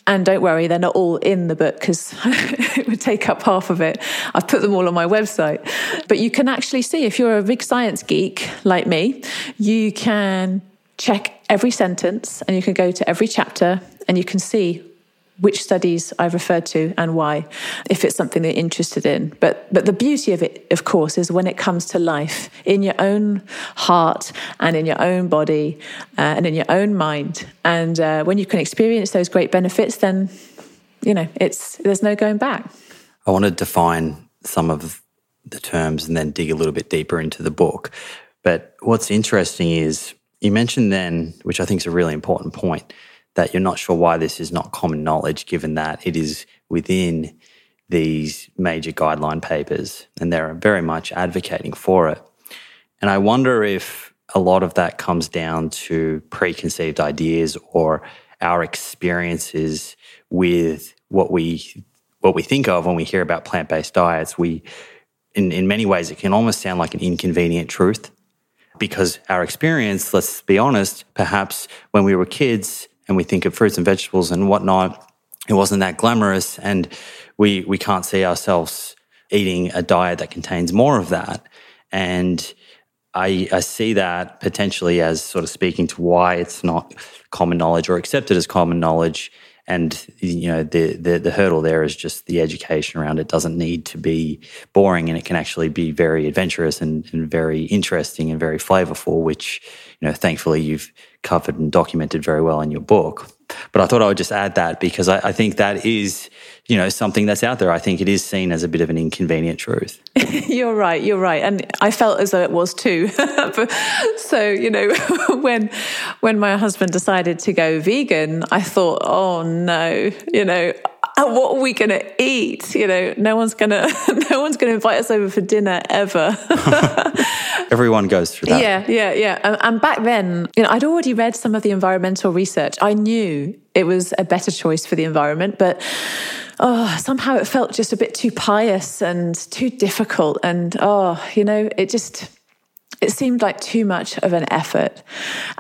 And don't worry, they're not all in the book because <laughs> it would take up half of it. I've put them all on my website. But you can actually see if you're a big science geek like me, you can check every sentence and you can go to every chapter and you can see which studies I've referred to and why, if it's something they're interested in. But but the beauty of it, of course, is when it comes to life in your own heart and in your own body uh, and in your own mind. And uh, when you can experience those great benefits, then you know it's there's no going back. I want to define some of the terms and then dig a little bit deeper into the book. But what's interesting is you mentioned then, which I think is a really important point that you're not sure why this is not common knowledge, given that it is within these major guideline papers and they're very much advocating for it. And I wonder if a lot of that comes down to preconceived ideas or our experiences with what we what we think of when we hear about plant-based diets. We in, in many ways it can almost sound like an inconvenient truth because our experience, let's be honest, perhaps when we were kids, and we think of fruits and vegetables and whatnot, it wasn't that glamorous. And we, we can't see ourselves eating a diet that contains more of that. And I, I see that potentially as sort of speaking to why it's not common knowledge or accepted as common knowledge. And you know the, the, the hurdle there is just the education around it doesn't need to be boring, and it can actually be very adventurous and, and very interesting and very flavorful. Which you know, thankfully you've covered and documented very well in your book. But I thought I would just add that because I, I, think that is, you know, something that's out there. I think it is seen as a bit of an inconvenient truth. <laughs> you're right. You're right, and I felt as though it was too. <laughs> so you know, <laughs> when when my husband decided to go vegan, I thought, oh no, you know, <laughs> what are we going to eat? You know, no one's going <laughs> to, no one's going to invite us over for dinner ever. <laughs> Everyone goes through that. Yeah, yeah, yeah. And back then, you know, I'd already read some of the environmental research. I knew it was a better choice for the environment, but oh, somehow it felt just a bit too pious and too difficult. And oh, you know, it just, it seemed like too much of an effort.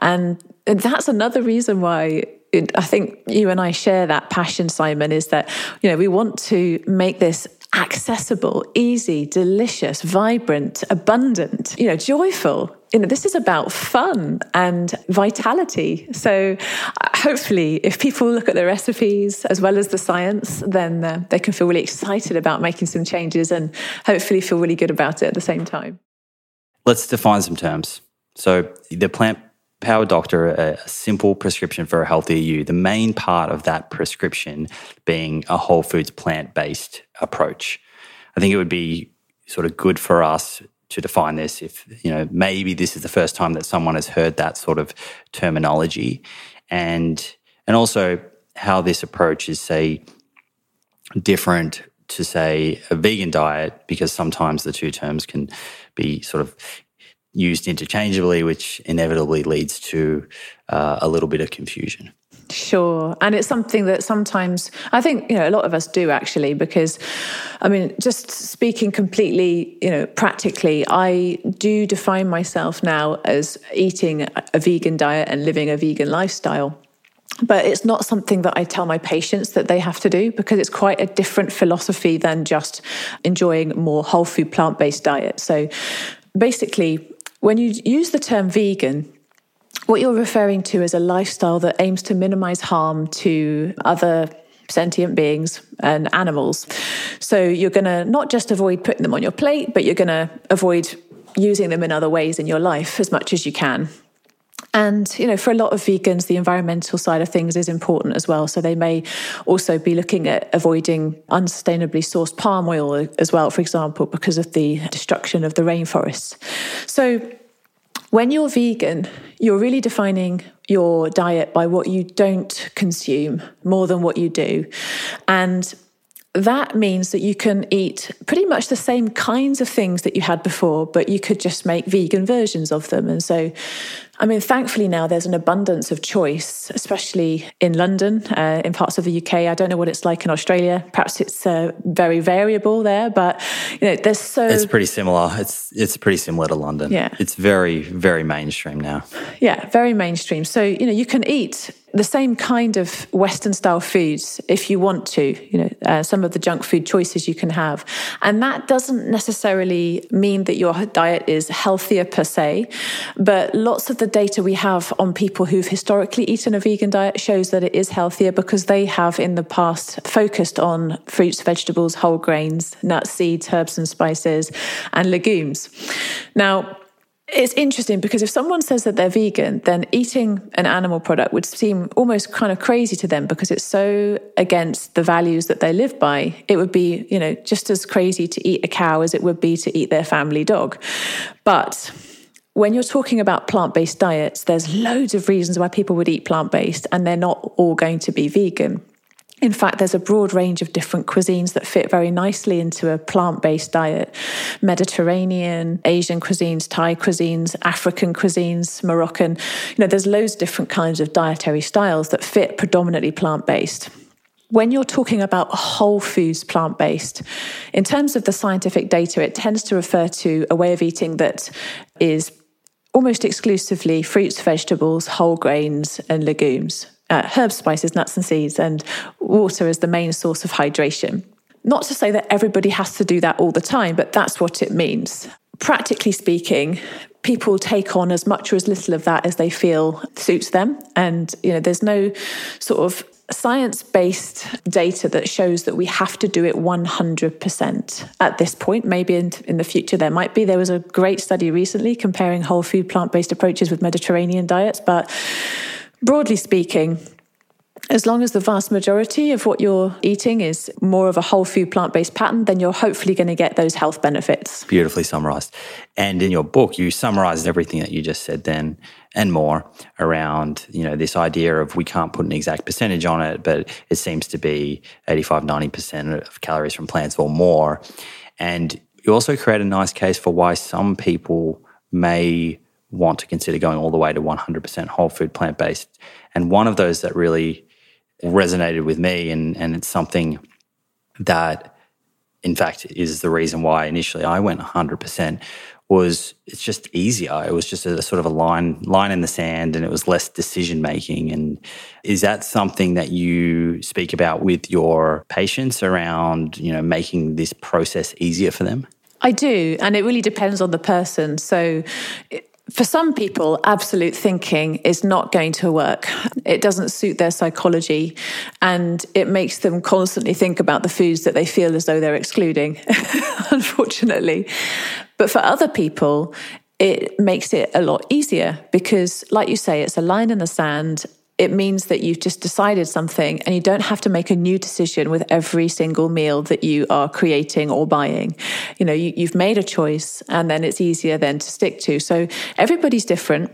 And that's another reason why I think you and I share that passion, Simon, is that, you know, we want to make this accessible, easy, delicious, vibrant, abundant, you know, joyful. You know, this is about fun and vitality. So uh, hopefully, if people look at the recipes as well as the science, then uh, they can feel really excited about making some changes and hopefully feel really good about it at the same time. Let's define some terms. So the plant Power Doctor, a, simple prescription for a healthier you. The main part of that prescription being a whole foods plant based approach. I think it would be sort of good for us to define this if, you know, maybe this is the first time that someone has heard that sort of terminology and and also how this approach is say different to say a vegan diet because sometimes the two terms can be sort of used interchangeably, which inevitably leads to uh, a little bit of confusion. Sure. And it's something that sometimes I think, you know, a lot of us do actually, because I mean, just speaking completely, you know, practically, I do define myself now as eating a vegan diet and living a vegan lifestyle. But it's not something that I tell my patients that they have to do because it's quite a different philosophy than just enjoying more whole food plant based diet. So basically, when you use the term vegan, what you're referring to is a lifestyle that aims to minimize harm to other sentient beings and animals. So you're going to not just avoid putting them on your plate, but you're going to avoid using them in other ways in your life as much as you can. And, you know, for a lot of vegans, the environmental side of things is important as well. So they may also be looking at avoiding unsustainably sourced palm oil as well, for example, because of the destruction of the rainforests. So when you're vegan, you're really defining your diet by what you don't consume more than what you do. And that means that you can eat pretty much the same kinds of things that you had before, but you could just make vegan versions of them. And so I mean, thankfully now there's an abundance of choice, especially in London, uh, in parts of the UK. I don't know what it's like in Australia. Perhaps it's uh, very variable there, but you know, there's so it's pretty similar. It's it's pretty similar to London. Yeah, it's very very mainstream now. Yeah, very mainstream. So you know, you can eat the same kind of Western style foods if you want to, you know, uh, some of the junk food choices you can have. And that doesn't necessarily mean that your diet is healthier per se, but lots of the data we have on people who've historically eaten a vegan diet shows that it is healthier because they have in the past focused on fruits, vegetables, whole grains, nuts, seeds, herbs and spices, and legumes. Now, it's interesting because if someone says that they're vegan, then eating an animal product would seem almost kind of crazy to them because it's so against the values that they live by. It would be, you know, just as crazy to eat a cow as it would be to eat their family dog. But when you're talking about plant based diets, there's loads of reasons why people would eat plant based, and they're not all going to be vegan. In fact, there's a broad range of different cuisines that fit very nicely into a plant based diet Mediterranean, Asian cuisines, Thai cuisines, African cuisines, Moroccan. You know, there's loads of different kinds of dietary styles that fit predominantly plant based. When you're talking about whole foods plant based, in terms of the scientific data, it tends to refer to a way of eating that is almost exclusively fruits, vegetables, whole grains, and legumes uh, herbs, spices, nuts, and seeds, and water as the main source of hydration. Not to say that everybody has to do that all the time, but that's what it means. Practically speaking, people take on as much or as little of that as they feel suits them. And, you know, there's no sort of science based data that shows that we have to do it 100% at this point. Maybe in, in the future there might be. There was a great study recently comparing whole food plant based approaches with Mediterranean diets, but broadly speaking, as long as the vast majority of what you're eating is more of a whole food plant based pattern, then you're hopefully going to get those health benefits. Beautifully summarized. And in your book, you summarized everything that you just said then and more around, you know, this idea of we can't put an exact percentage on it, but it seems to be 85, 90% of calories from plants or more. And you also create a nice case for why some people may want to consider going all the way to 100% whole food plant based. And one of those that really resonated with me, and, and it's something that, in fact, is the reason why initially I went 100%, was it's just easier. It was just a sort of a line line in the sand, and it was less decision making. And is that something that you speak about with your patients around you know making this process easier for them? I do, and it really depends on the person. So. For some people, absolute thinking is not going to work. It doesn't suit their psychology and it makes them constantly think about the foods that they feel as though they're excluding, <laughs> unfortunately. But for other people, it makes it a lot easier because, like you say, it's a line in the sand it means that you've just decided something and you don't have to make a new decision with every single meal that you are creating or buying. You know, you, have made a choice and then it's easier then to stick to. So everybody's different.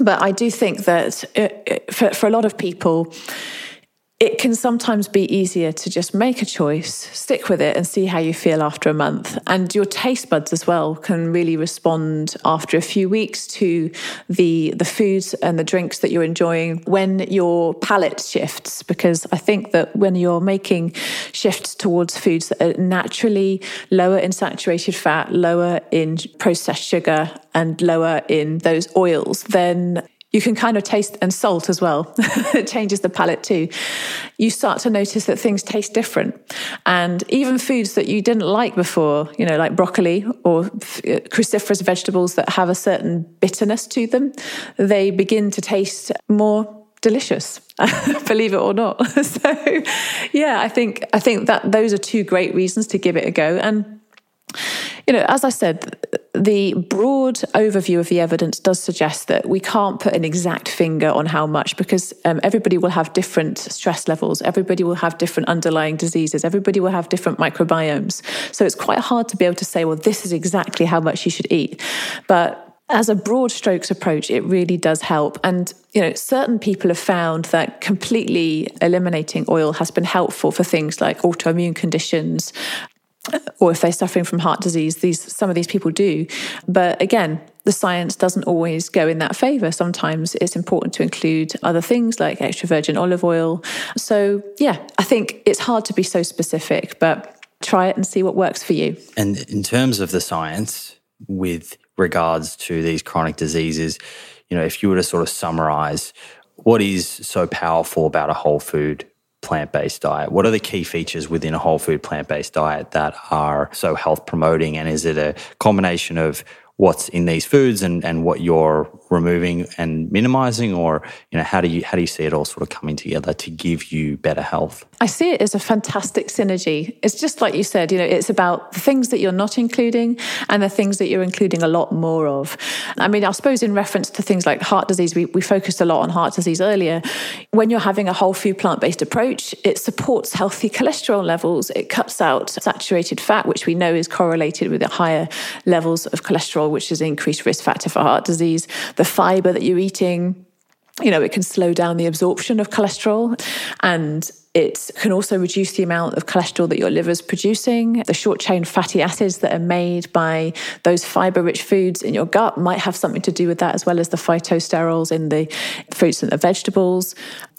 But I do think that uh, uh, for, for a lot of people, it can sometimes be easier to just make a choice, stick with it, and see how you feel after a month. And your taste buds as well can really respond after a few weeks to the the foods and the drinks that you're enjoying when your palate shifts. Because I think that when you're making shifts towards foods that are naturally lower in saturated fat, lower in processed sugar, and lower in those oils, then you can kind of taste and salt as well. <laughs> it changes the palate too. You start to notice that things taste different. And even foods that you didn't like before, you know, like broccoli or uh, cruciferous vegetables that have a certain bitterness to them, they begin to taste more delicious <laughs> believe it or not <laughs> so yeah i think i think that those are two great reasons to give it a go and you know, as I said, the broad overview of the evidence does suggest that we can't put an exact finger on how much because um, everybody will have different stress levels, everybody will have different underlying diseases, everybody will have different microbiomes. So it's quite hard to be able to say, well, this is exactly how much you should eat. But as a broad strokes approach, it really does help. And, you know, certain people have found that completely eliminating oil has been helpful for things like autoimmune conditions, <laughs> or if they're suffering from heart disease, these some of these people do. But again, the science doesn't always go in that favor. Sometimes it's important to include other things like extra virgin olive oil. So yeah, I think it's hard to be so specific, but try it and see what works for you. And in terms of the science with regards to these chronic diseases, you know, if you were to sort of summarize what is so powerful about a whole food plant based diet? What are the key features within a whole food plant based diet that are so health promoting? And is it a combination of what's in these foods and, and what you're removing and minimizing or you know how do you how do you see it all sort of coming together to give you better health i see it as a fantastic synergy. It's just like you said you know it's about the things that you're not including and the things that you're including a lot more of. I mean i suppose in reference to things like heart disease we, we focused a lot on heart disease earlier. When you're having a whole food plant-based approach it supports healthy cholesterol levels. It cuts out saturated fat which we know is correlated with the higher levels of cholesterol which is increased risk factor for heart disease. The fiber that you're eating you know, it can slow down the absorption of cholesterol. And it can also reduce the amount of cholesterol that your liver is producing. The short chain fatty acids that are made by those fiber rich foods in your gut might have something to do with that, as well as the phytosterols in the fruits and the vegetables.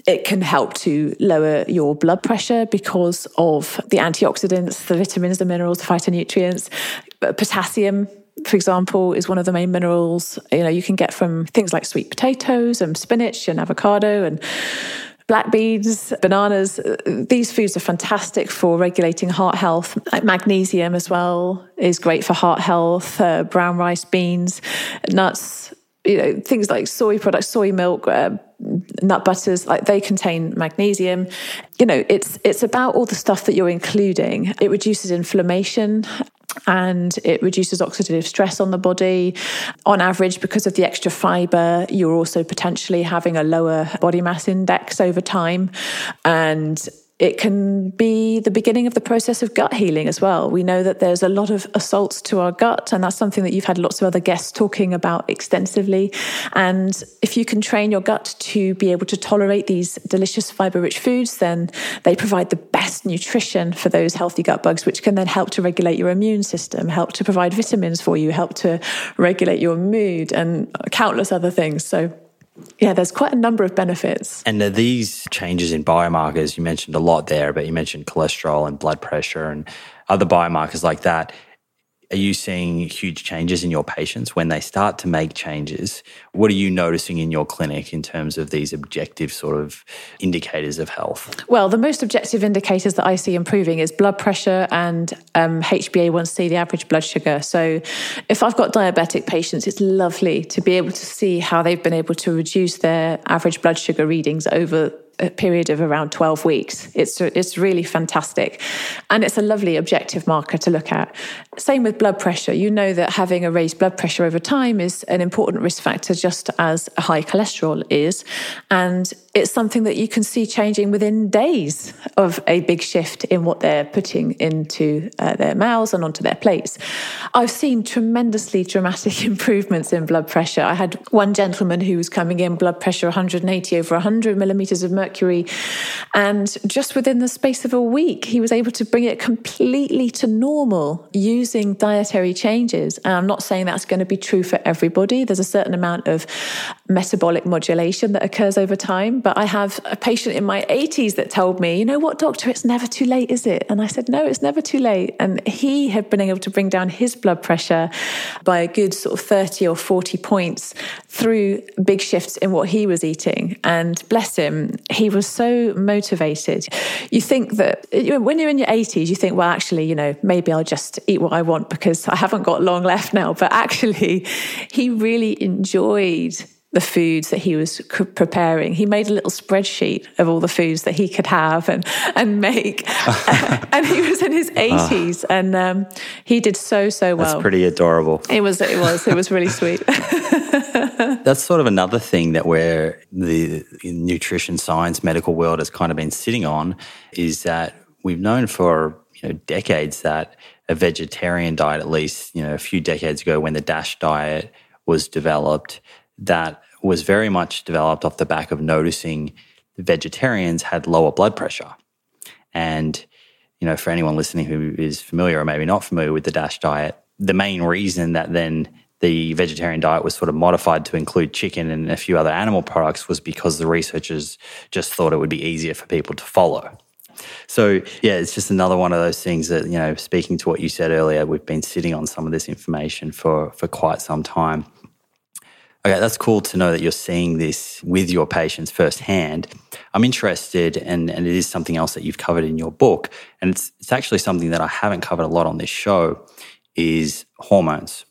It can help to lower your blood pressure because of the antioxidants, the vitamins, the minerals, the phytonutrients. Potassium for example, is one of the main minerals you know you can get from things like sweet potatoes and spinach and avocado and black beans, bananas. These foods are fantastic for regulating heart health. Magnesium as well is great for heart health. Uh, brown rice, beans, nuts. You know things like soy products, soy milk. Uh, nut butters like they contain magnesium you know it's it's about all the stuff that you're including it reduces inflammation and it reduces oxidative stress on the body. On average, because of the extra fiber, you're also potentially having a lower body mass index over time. And it can be the beginning of the process of gut healing as well. We know that there's a lot of assaults to our gut, and that's something that you've had lots of other guests talking about extensively. And if you can train your gut to be able to tolerate these delicious fiber rich foods, then they provide the best nutrition for those healthy gut bugs, which can then help to regulate your immune system, help to provide vitamins for you, help to regulate your mood, and countless other things. So, yeah, there's quite a number of benefits. And these changes in biomarkers, you mentioned a lot there, but you mentioned cholesterol and blood pressure and other biomarkers like that. Are you seeing huge changes in your patients when they start to make changes? What are you noticing in your clinic in terms of these objective sort of indicators of health? Well, the most objective indicators that I see improving is blood pressure and um, HbA1c, the average blood sugar. So, if I've got diabetic patients, it's lovely to be able to see how they've been able to reduce their average blood sugar readings over a period of around 12 weeks. It's, it's really fantastic. And it's a lovely objective marker to look at. Same with blood pressure. You know that having a raised blood pressure over time is an important risk factor, just as a high cholesterol is. And it's something that you can see changing within days of a big shift in what they're putting into uh, their mouths and onto their plates. I've seen tremendously dramatic <laughs> improvements in blood pressure. I had one gentleman who was coming in blood pressure 180 over 100 millimeters of mercury, and just within the space of a week, he was able to bring it completely to normal using dietary changes. And I'm not saying that's going to be true for everybody. There's a certain amount of metabolic modulation that occurs over time. But I have a patient in my 80s that told me, you know what, doctor, it's never too late, is it? And I said, no, it's never too late. And he had been able to bring down his blood pressure by a good sort of 30 or 40 points through big shifts in what he was eating. And bless him, he was so motivated. You think that when you're in your 80s, you think, well, actually, you know, maybe I'll just eat what I want because I haven't got long left now. But actually, <laughs> he really enjoyed the foods that he was preparing. He made a little spreadsheet of all the foods that he could have and and make. <laughs> <laughs> and he was in his eighties, oh. and um, he did so so well. That's pretty adorable. It was. It was. It was really sweet. <laughs> That's sort of another thing that where the nutrition science medical world has kind of been sitting on is that we've known for you know decades that a vegetarian diet, at least you know a few decades ago, when the DASH diet was developed that was very much developed off the back of noticing vegetarians had lower blood pressure. And, you know, for anyone listening who is familiar or maybe not familiar with the DASH diet, the main reason that then the vegetarian diet was sort of modified to include chicken and a few other animal products was because the researchers just thought it would be easier for people to follow. So, yeah, it's just another one of those things that, you know, speaking to what you said earlier, we've been sitting on some of this information for, for quite some time. Okay, that's cool to know that you're seeing this with your patients firsthand. I'm interested, and, and it is something else that you've covered in your book, and it's, it's actually something that I haven't covered a lot on this show, is hormones.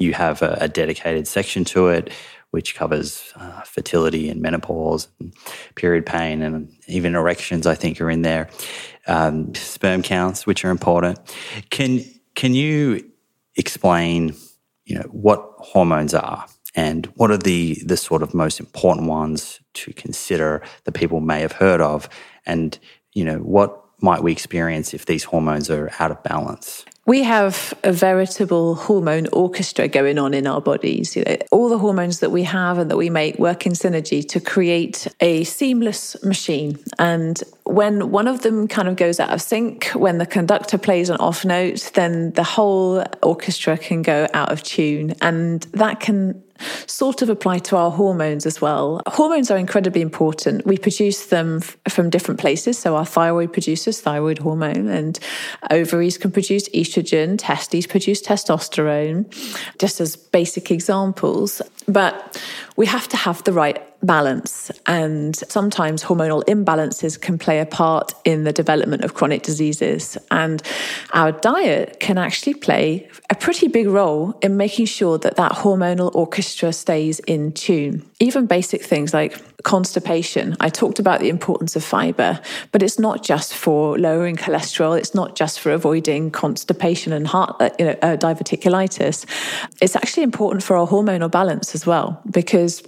You have a, a dedicated section to it, which covers uh, fertility and menopause, and period pain, and even erections. I think are in there. Um, sperm counts, which are important. Can can you explain, you know, what hormones are? And what are the the sort of most important ones to consider that people may have heard of and you know what might we experience if these hormones are out of balance we have a veritable hormone orchestra going on in our bodies. You know, all the hormones that we have and that we make work in synergy to create a seamless machine. And when one of them kind of goes out of sync, when the conductor plays an off note, then the whole orchestra can go out of tune. And that can sort of apply to our hormones as well. Hormones are incredibly important. We produce them f- from different places. So our thyroid produces thyroid hormone, and ovaries can produce estrogen, testes produce testosterone, just as basic examples. But we have to have the right balance. And sometimes hormonal imbalances can play a part in the development of chronic diseases. And our diet can actually play a pretty big role in making sure that that hormonal orchestra stays in tune. Even basic things like constipation. I talked about the importance of fiber, but it's not just for lowering cholesterol. It's not just for avoiding constipation and heart, uh, you know, uh, diverticulitis. It's actually important for our hormonal balance as well, because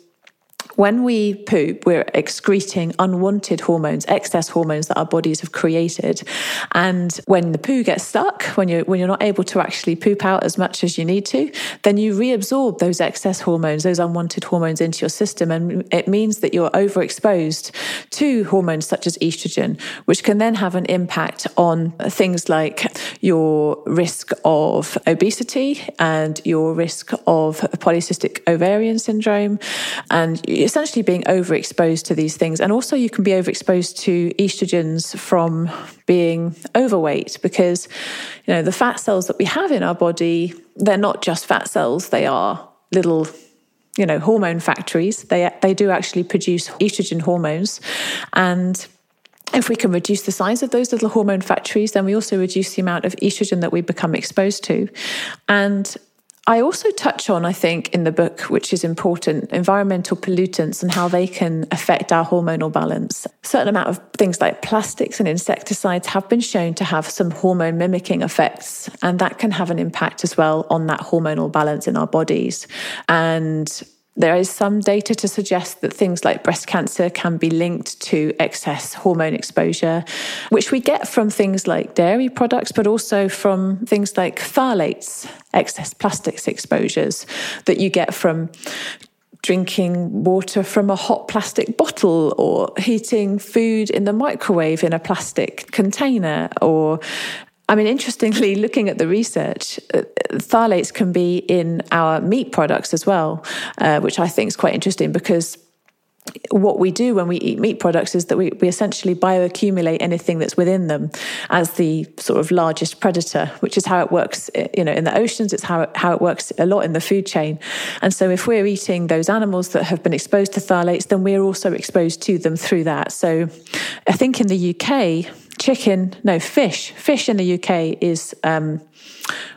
when we poop, we're excreting unwanted hormones, excess hormones that our bodies have created. And when the poo gets stuck, when you're, when you're not able to actually poop out as much as you need to, then you reabsorb those excess hormones, those unwanted hormones into your system. And it means that you're overexposed to hormones such as estrogen, which can then have an impact on things like your risk of obesity and your risk of polycystic ovarian syndrome, and essentially being overexposed to these things. And also, you can be overexposed to estrogens from being overweight because, you know, the fat cells that we have in our body, they're not just fat cells, they are little you know hormone factories they they do actually produce estrogen hormones and if we can reduce the size of those little hormone factories, then we also reduce the amount of estrogen that we become exposed to. And I also touch on, I think, in the book, which is important, environmental pollutants and how they can affect our hormonal balance. A certain amount of things like plastics and insecticides have been shown to have some hormone mimicking effects, and that can have an impact as well on that hormonal balance in our bodies. And there is some data to suggest that things like breast cancer can be linked to excess hormone exposure, which we get from things like dairy products, but also from things like phthalates, excess plastics exposures that you get from drinking water from a hot plastic bottle or heating food in the microwave in a plastic container or I mean, interestingly, <laughs> looking at the research, uh, phthalates can be in our meat products as well, uh, which I think is quite interesting because what we do when we eat meat products is that we, we essentially bioaccumulate anything that's within them as the sort of largest predator, which is how it works, uh, you know, in the oceans. It's how it, how it works a lot in the food chain. And so if we're eating those animals that have been exposed to phthalates, then we're also exposed to them through that. So I think in the UK, chicken, no, fish. Fish in the UK is um,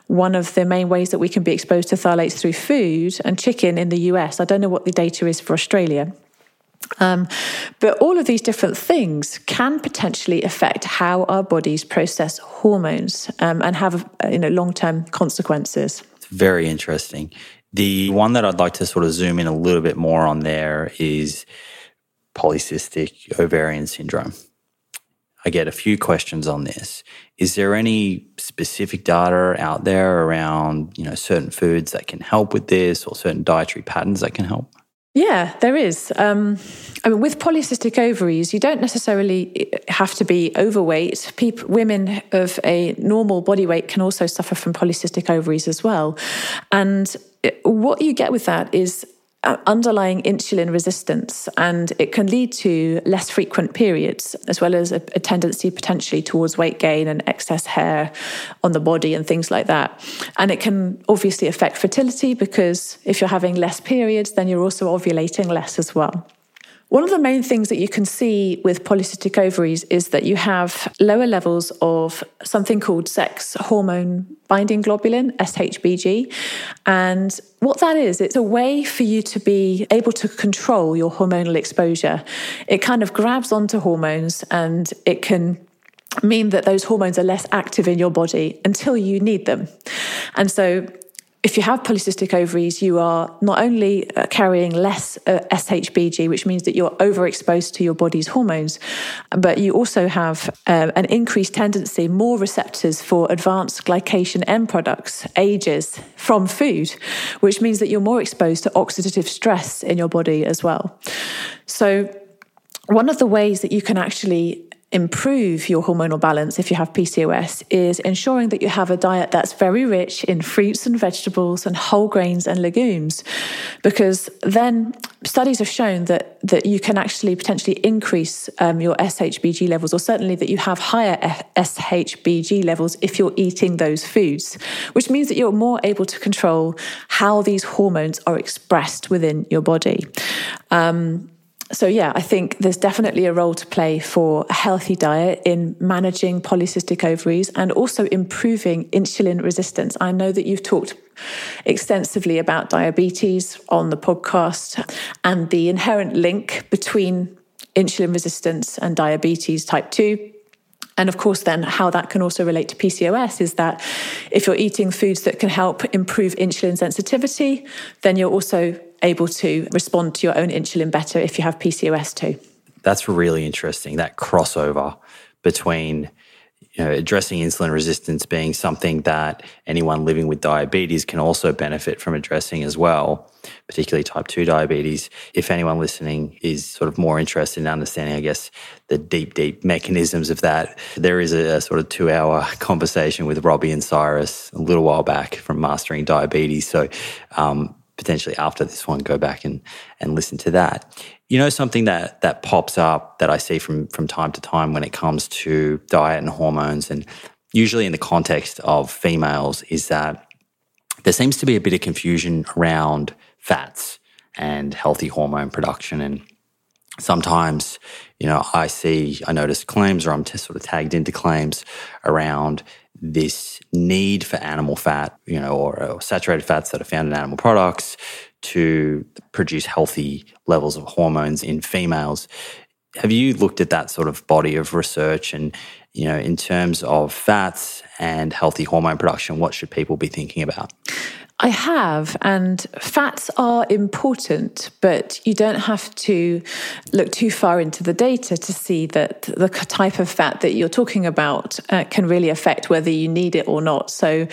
one of the main ways that we can be exposed to phthalates through food, and chicken in the US. I don't know what the data is for Australia. Um, but all of these different things can potentially affect how our bodies process hormones um, and have you know long term consequences. Very interesting. The one that I'd like to sort of zoom in a little bit more on there is polycystic ovarian syndrome. I get a few questions on this. Is there any specific data out there around, you know, certain foods that can help with this or certain dietary patterns that can help? Yeah, there is. Um, I mean, with polycystic ovaries, you don't necessarily have to be overweight. People, women of a normal body weight can also suffer from polycystic ovaries as well. And what you get with that is underlying insulin resistance, and it can lead to less frequent periods, as well as a, a, tendency potentially towards weight gain and excess hair on the body and things like that. And it can obviously affect fertility because if you're having less periods, then you're also ovulating less as well. One of the main things that you can see with polycystic ovaries is that you have lower levels of something called sex hormone binding globulin, SHBG. And what that is, it's a way for you to be able to control your hormonal exposure. It kind of grabs onto hormones and it can mean that those hormones are less active in your body until you need them. And so if you have polycystic ovaries, you are not only uh, carrying less uh, SHBG, which means that you're overexposed to your body's hormones, but you also have uh, an increased tendency, more receptors for advanced glycation end products, AGEs, from food, which means that you're more exposed to oxidative stress in your body as well. So, one of the ways that you can actually improve your hormonal balance if you have PCOS is ensuring that you have a diet that's very rich in fruits and vegetables and whole grains and legumes. Because then studies have shown that that you can actually potentially increase um, your SHBG levels or certainly that you have higher SHBG levels if you're eating those foods which means that you're more able to control how these hormones are expressed within your body. Um, so, yeah, I think there's definitely a role to play for a healthy diet in managing polycystic ovaries and also improving insulin resistance. I know that you've talked extensively about diabetes on the podcast and the inherent link between insulin resistance and diabetes type 2 and of course, then how that can also relate to PCOS is that if you're eating foods that can help improve insulin sensitivity, then you're also able to respond to your own insulin better if you have PCOS too. That's really interesting, that crossover between you know, addressing insulin resistance being something that anyone living with diabetes can also benefit from addressing as well, particularly type 2 diabetes. If anyone listening is sort of more interested in understanding, I guess, the deep, deep mechanisms of that, there is a, a sort of two hour <laughs> conversation with Robby and Cyrus a little while back from Mastering Diabetes. So, um, potentially after this one, go back and, and listen to that. You know, something that that pops up that I see from from time to time when it comes to diet and hormones, and usually in the context of females, is that there seems to be a bit of confusion around fats and healthy hormone production. And sometimes, you know, I see, I notice claims or I'm sort of tagged into claims around this need for animal fat, you know, or, or saturated fats that are found in animal products to produce healthy levels of hormones in females. Have you looked at that sort of body of research and, you know, in terms of fats and healthy hormone production, what should people be thinking about? I have, and fats are important, but you don't have to look too far into the data to see that the type of fat that you're talking about uh, can really affect whether you need it or not. So,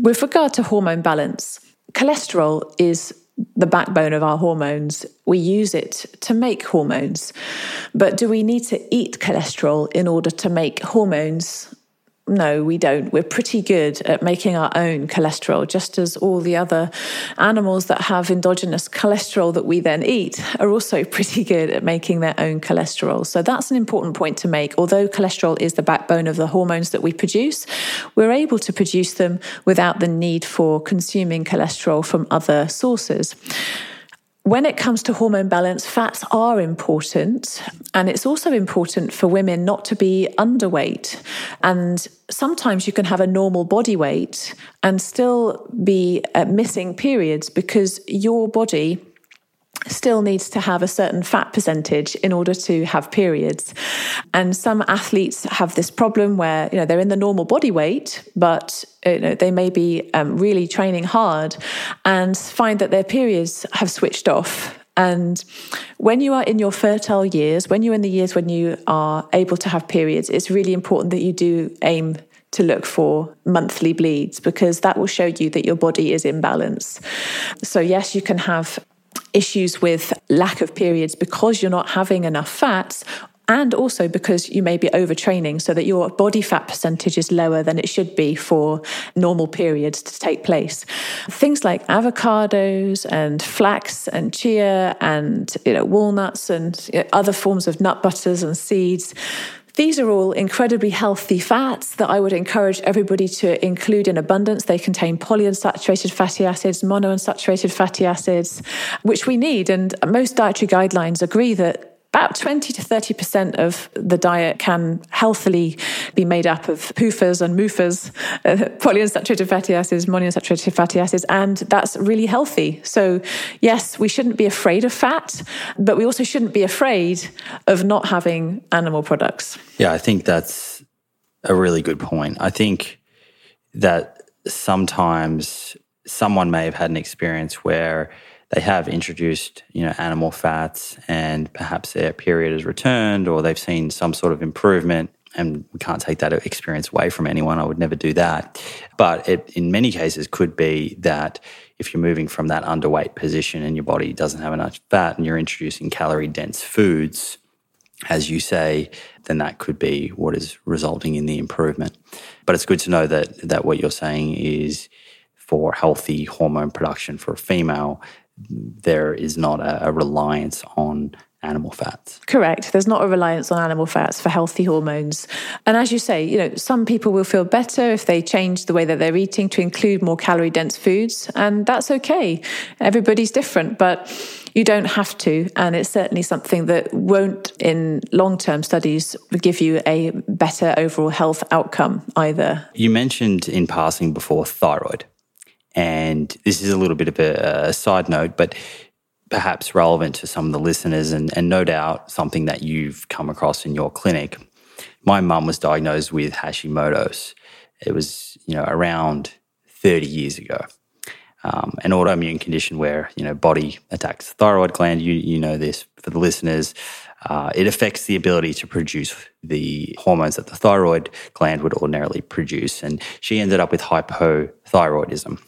with regard to hormone balance, cholesterol is the backbone of our hormones. We use it to make hormones. But do we need to eat cholesterol in order to make hormones? No, we don't. We're pretty good at making our own cholesterol, just as all the other animals that have endogenous cholesterol that we then eat are also <laughs> pretty good at making their own cholesterol. So that's an important point to make. Although cholesterol is the backbone of the hormones that we produce, we're able to produce them without the need for consuming cholesterol from other sources when it comes to hormone balance, fats are important. And it's also important for women not to be underweight. And sometimes you can have a normal body weight and still be uh, missing periods because your body still needs to have a certain fat percentage in order to have periods. And some athletes have this problem where you know they're in the normal body weight, but you know, they may be um, really training hard and find that their periods have switched off. And when you are in your fertile years, when you're in the years when you are able to have periods, it's really important that you do aim to look for monthly bleeds because that will show you that your body is in balance. So, yes, you can have issues with lack of periods because you're not having enough fats and also because you may be overtraining so that your body fat percentage is lower than it should be for normal periods to take place. Things like avocados and flax and chia and you know walnuts and other forms of nut butters and seeds these are all incredibly healthy fats that I would encourage everybody to include in abundance. They contain polyunsaturated fatty acids, monounsaturated fatty acids, which we need. And most dietary guidelines agree that about 20 to 30% of the diet can healthily be made up of PUFAs and MUFAs, uh, polyunsaturated fatty acids, monounsaturated fatty acids, and that's really healthy. So, yes, we shouldn't be afraid of fat, but we also shouldn't be afraid of not having animal products. Yeah, I think that's a really good point. I think that sometimes someone may have had an experience where they have introduced, you know, animal fats and perhaps their period has returned or they've seen some sort of improvement. And we can't take that experience away from anyone. I would never do that. But it, in many cases, could be that if you're moving from that underweight position and your body doesn't have enough fat and you're introducing calorie dense foods, as you say, then that could be what is resulting in the improvement. But it's good to know that that what you're saying is for healthy hormone production for a female, there is not a, a reliance on animal fats. Correct. There's not a reliance on animal fats for healthy hormones. And as you say, you know, some people will feel better if they change the way that they're eating to include more calorie dense foods, and that's okay. Everybody's different, but you don't have to. And it's certainly something that won't, in long term studies, give you a better overall health outcome either. You mentioned in passing before thyroid. And this is a little bit of a, a side note, but perhaps relevant to some of the listeners and, and no doubt something that you've come across in your clinic. My mum was diagnosed with Hashimoto's. It was, you know, around 30 years ago. um, an autoimmune condition where you know body attacks thyroid gland. You you know this for the listeners. Uh, it affects the ability to produce the hormones that the thyroid gland would ordinarily produce, and she ended up with hypothyroidism,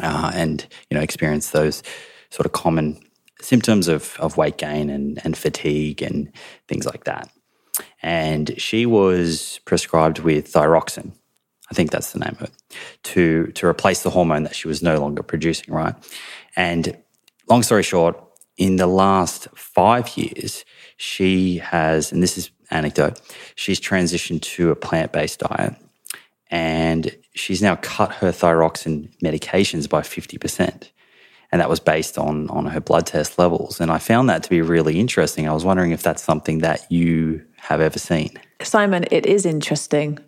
uh, and you know experienced those sort of common symptoms of, of weight gain and, and fatigue and things like that. And she was prescribed with thyroxin. I think that's the name of it, to, to replace the hormone that she was no longer producing, right? And long story short, in the last five years, she has, and this is anecdote, she's transitioned to a plant based diet and she's now cut her thyroxine medications by 50% and that was based on on her blood test levels. And I found that to be really interesting. I was wondering if that's something that you have ever seen. Simon, it is interesting.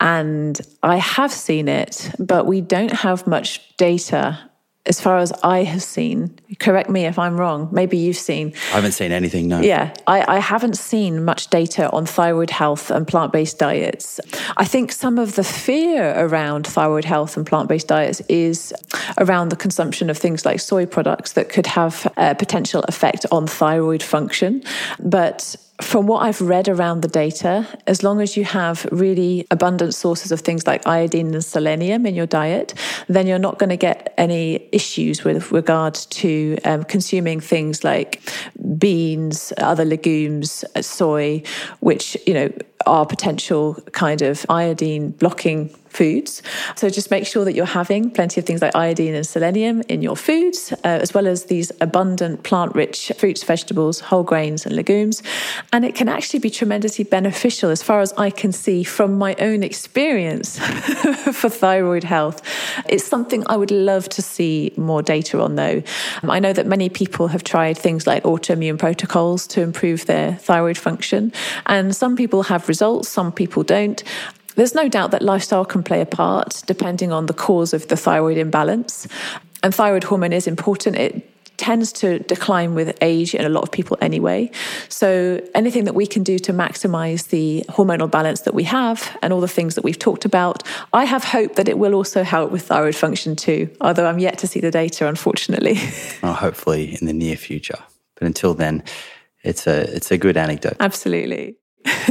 And I have seen it, but we don't have much data as far as I have seen, correct me if I'm wrong, maybe you've seen. I haven't seen anything, no. Yeah, I, I haven't seen much data on thyroid health and plant based diets. I think some of the fear around thyroid health and plant based diets is around the consumption of things like soy products that could have a potential effect on thyroid function. But from what I've read around the data, as long as you have really abundant sources of things like iodine and selenium in your diet, then you're not going to get any issues with regards to um, consuming things like beans, other legumes, soy, which, you know, are potential kind of iodine blocking foods. So just make sure that you're having plenty of things like iodine and selenium in your foods, uh, as well as these abundant plant rich fruits, vegetables, whole grains, and legumes. And it can actually be tremendously beneficial, as far as I can see from my own experience <laughs> for thyroid health. It's something I would love to see more data on, though. Um, I know that many people have tried things like autoimmune protocols to improve their thyroid function, and some people have results, some people don't. There's no doubt that lifestyle can play a part depending on the cause of the thyroid imbalance. And thyroid hormone is important. It tends to decline with age in a lot of people anyway. So, anything that we can do to maximize the hormonal balance that we have and all the things that we've talked about, I have hope that it will also help with thyroid function too, although I'm yet to see the data, unfortunately. <laughs> Well, hopefully in the near future. But until then, it's a it's a good anecdote. Absolutely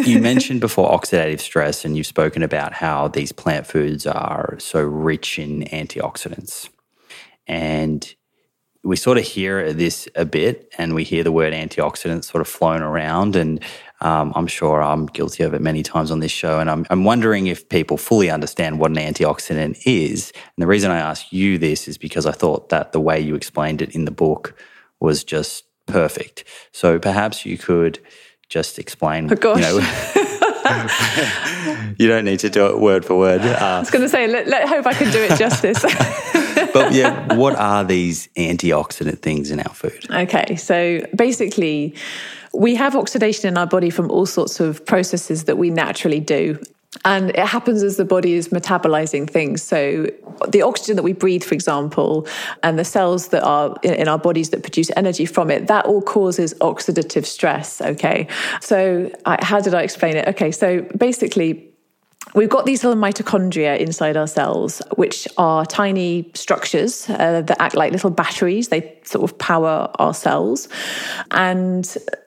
you mentioned before oxidative stress, and you've spoken about how these plant foods are so rich in antioxidants. And we sort of hear this a bit, and we hear the word antioxidant sort of flown around. And um, I'm sure I'm guilty of it many times on this show. And I'm, I'm wondering if people fully understand what an antioxidant is. And the reason I ask you this is because I thought that the way you explained it in the book was just perfect. So perhaps you could just explain. Oh, gosh. You, know, <laughs> you don't need to do it word for word. Uh, I was going to say, let, let hope I can do it justice. <laughs> but yeah, what are these antioxidant things in our food? Okay, so basically, we have oxidation in our body from all sorts of processes that we naturally do. And it happens as the body is metabolizing things. So, the oxygen that we breathe, for example, and the cells that are in our bodies that produce energy from it, that all causes oxidative stress. Okay. So, I, how did I explain it? Okay. So, basically, We've got these little mitochondria inside our cells, which are tiny structures uh, that act like little batteries. They sort of power our cells and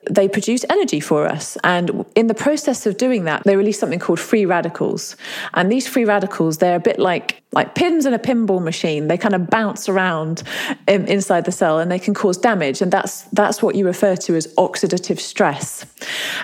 they produce energy for us. And in the process of doing that, they release something called free radicals. And these free radicals, they're a bit like like pins in a pinball machine. They kind of bounce around in, inside the cell and they can cause damage. And that's that's what you refer to as oxidative stress.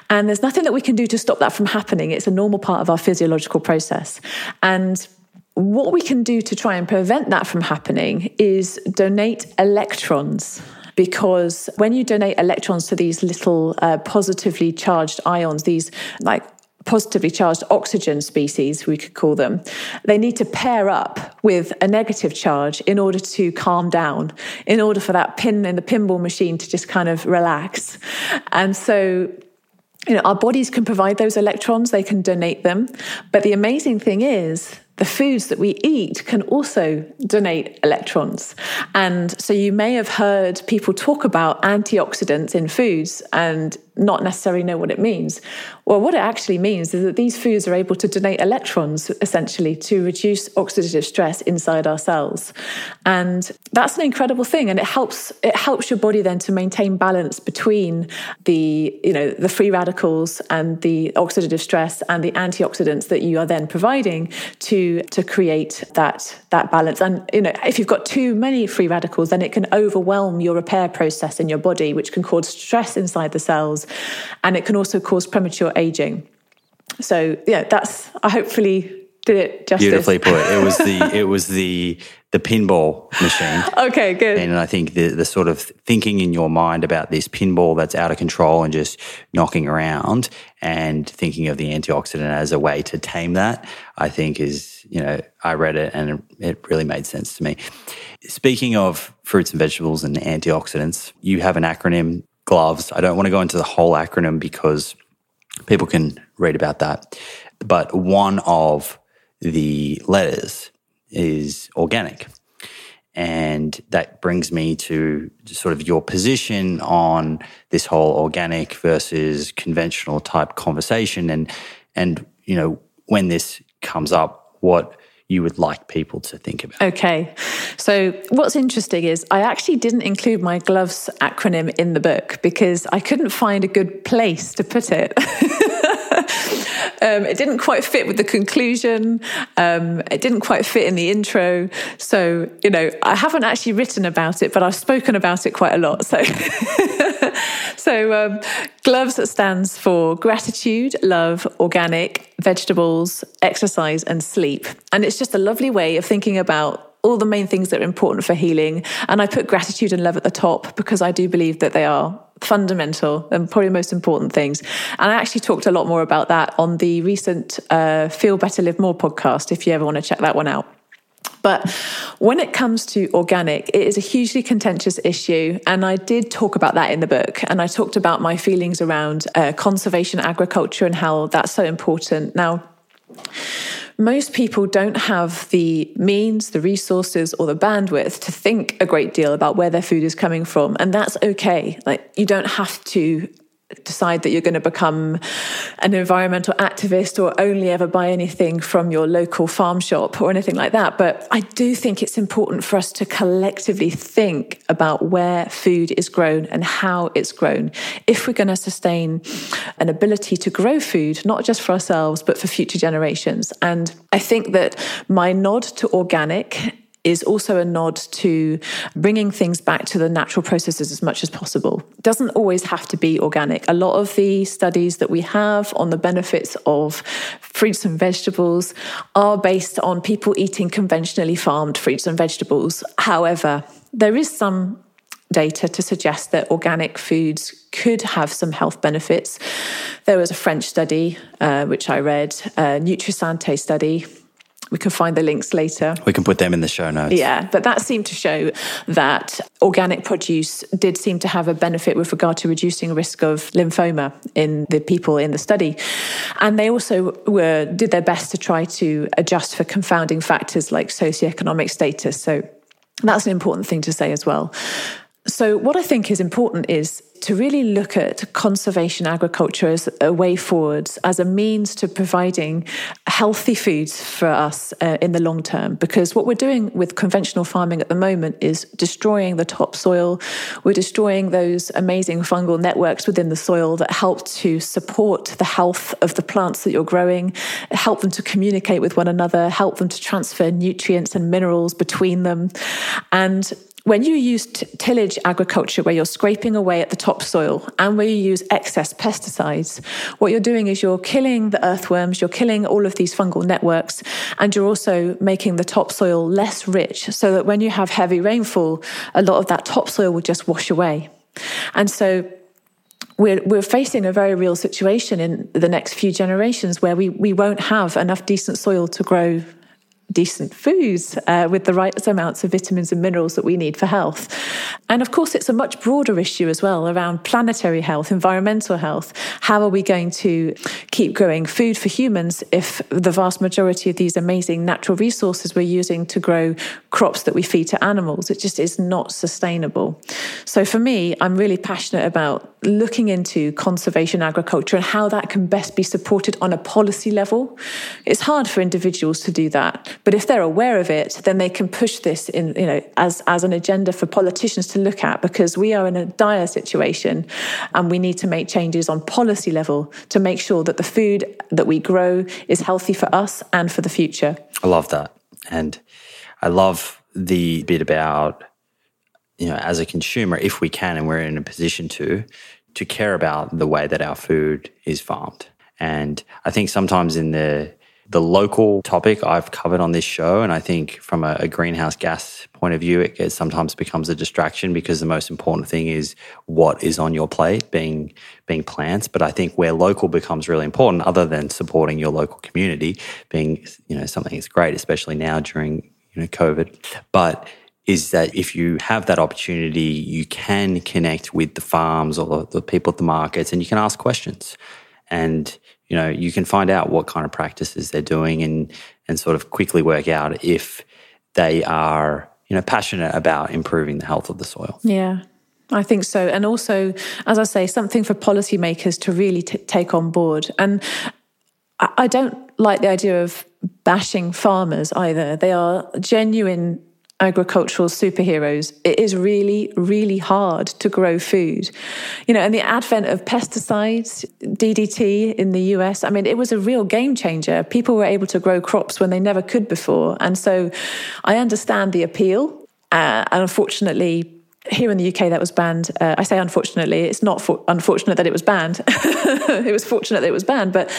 And there's nothing that we can do to stop that from happening. It's a normal part of our physiological process. And what we can do to try and prevent that from happening is donate electrons because when you donate electrons to these little uh, positively charged ions, these like positively charged oxygen species, we could call them, they need to pair up with a negative charge in order to calm down, in order for that pin in the pinball machine to just kind of relax. And so you know, our bodies can provide those electrons, they can donate them. But the amazing thing is, the foods that we eat can also donate electrons. And so you may have heard people talk about antioxidants in foods. And not necessarily know what it means. Well, what it actually means is that these foods are able to donate electrons essentially to reduce oxidative stress inside our cells. And that's an incredible thing. And it helps it helps your body then to maintain balance between the, you know, the free radicals and the oxidative stress and the antioxidants that you are then providing to, to create that, that balance. And you know, if you've got too many free radicals, then it can overwhelm your repair process in your body, which can cause stress inside the cells and it can also cause premature aging. So yeah, that's I hopefully did it justice. Beautifully put. It was the <laughs> it was the the pinball machine. okay, good. And I think the the sort of thinking in your mind about this pinball that's out of control and just knocking around and thinking of the antioxidant as a way to tame that, I think is, you know, I read it and it really made sense to me. Speaking of fruits and vegetables and antioxidants, you have an acronym gloves. I don't want to go into the whole acronym because people can read about that. But one of the letters is organic. And that brings me to sort of your position on this whole organic versus conventional type conversation. And, and, you know, when this comes up, what you would like people to think about? Okay. So, what's interesting is I actually didn't include my gloves acronym in the book because I couldn't find a good place to put it. <laughs> um, it didn't quite fit with the conclusion. Um, it didn't quite fit in the intro. So, you know, I haven't actually written about it, but I've spoken about it quite a lot. So, <laughs> so um, gloves stands for gratitude, love, organic, vegetables, exercise, and sleep. And it's just a lovely way of thinking about all the main things that are important for healing. And I put gratitude and love at the top because I do believe that they are fundamental and probably the most important things. And I actually talked a lot more about that on the recent uh, Feel Better, Live More podcast, if you ever want to check that one out. But when it comes to organic, it is a hugely contentious issue. And I did talk about that in the book. And I talked about my feelings around uh, conservation agriculture and how that's so important. Now, most people don't have the means, the resources, or the bandwidth to think a great deal about where their food is coming from. And that's okay. Like, you don't have to decide that you're going to become an environmental activist or only ever buy anything from your local farm shop or anything like that. But I do think it's important for us to collectively think about where food is grown and how it's grown if we're going to sustain an ability to grow food, not just for ourselves, but for future generations. And I think that my nod to organic is also a nod to bringing things back to the natural processes as much as possible. Doesn't always have to be organic. A lot of the studies that we have on the benefits of fruits and vegetables are based on people eating conventionally farmed fruits and vegetables. However, there is some data to suggest that organic foods could have some health benefits. There was a French study, uh, which I read, a Nutrisante study we can find the links later. We can put them in the show notes. Yeah, but that seemed to show that organic produce did seem to have a benefit with regard to reducing risk of lymphoma in the people in the study. And they also were did their best to try to adjust for confounding factors like socioeconomic status. So that's an important thing to say as well. So, what I think is important is to really look at conservation agriculture as a way forwards, as a means to providing healthy foods for us uh, in the long term. Because what we're doing with conventional farming at the moment is destroying the topsoil. We're destroying those amazing fungal networks within the soil that help to support the health of the plants that you're growing, help them to communicate with one another, help them to transfer nutrients and minerals between them. And when you use t- tillage agriculture, where you're scraping away at the topsoil and where you use excess pesticides, what you're doing is you're killing the earthworms, you're killing all of these fungal networks, and you're also making the topsoil less rich so that when you have heavy rainfall, a lot of that topsoil will just wash away. And so we're, we're facing a very real situation in the next few generations where we, we won't have enough decent soil to grow decent foods uh, with the right amounts of vitamins and minerals that we need for health. And of course, it's a much broader issue as well around planetary health, environmental health. How are we going to keep growing food for humans if the vast majority of these amazing natural resources we're using to grow crops that we feed to animals, it just is not sustainable. So for me, I'm really passionate about looking into conservation agriculture and how that can best be supported on a policy level. It's hard for individuals to do that, but if they're aware of it, then they can push this in, you know, as, as an agenda for politicians to look at because we are in a dire situation and we need to make changes on policy level to make sure that the food that we grow is healthy for us and for the future. I love that. And I love the bit about you know, as a consumer, if we can and we're in a position to, to care about the way that our food is farmed. And I think sometimes in the the local topic I've covered on this show, and I think from a, a greenhouse gas point of view, it, it, sometimes becomes a distraction because the most important thing is what is on your plate, being being plants. But I think where local becomes really important, other than supporting your local community, being you know something that's great, especially now during you know COVID, but is that if you have that opportunity, you can connect with the farms or the people at the markets and you can ask questions. And you know, you can find out what kind of practices they're doing and and sort of quickly work out if they are, you know, passionate about improving the health of the soil. Yeah. I think so. And also, as I say, something for policymakers to really t- take on board. And I, I don't like the idea of bashing farmers either. They are genuine agricultural superheroes, it is really, really hard to grow food. You know, and the advent of pesticides, DDT in the US, I mean, it was a real game changer. People were able to grow crops when they never could before. And so I understand the appeal. Uh, and unfortunately, here in the UK, that was banned. Uh, I say unfortunately, it's not for, unfortunate that it was banned. <laughs> it was fortunate that it was banned, but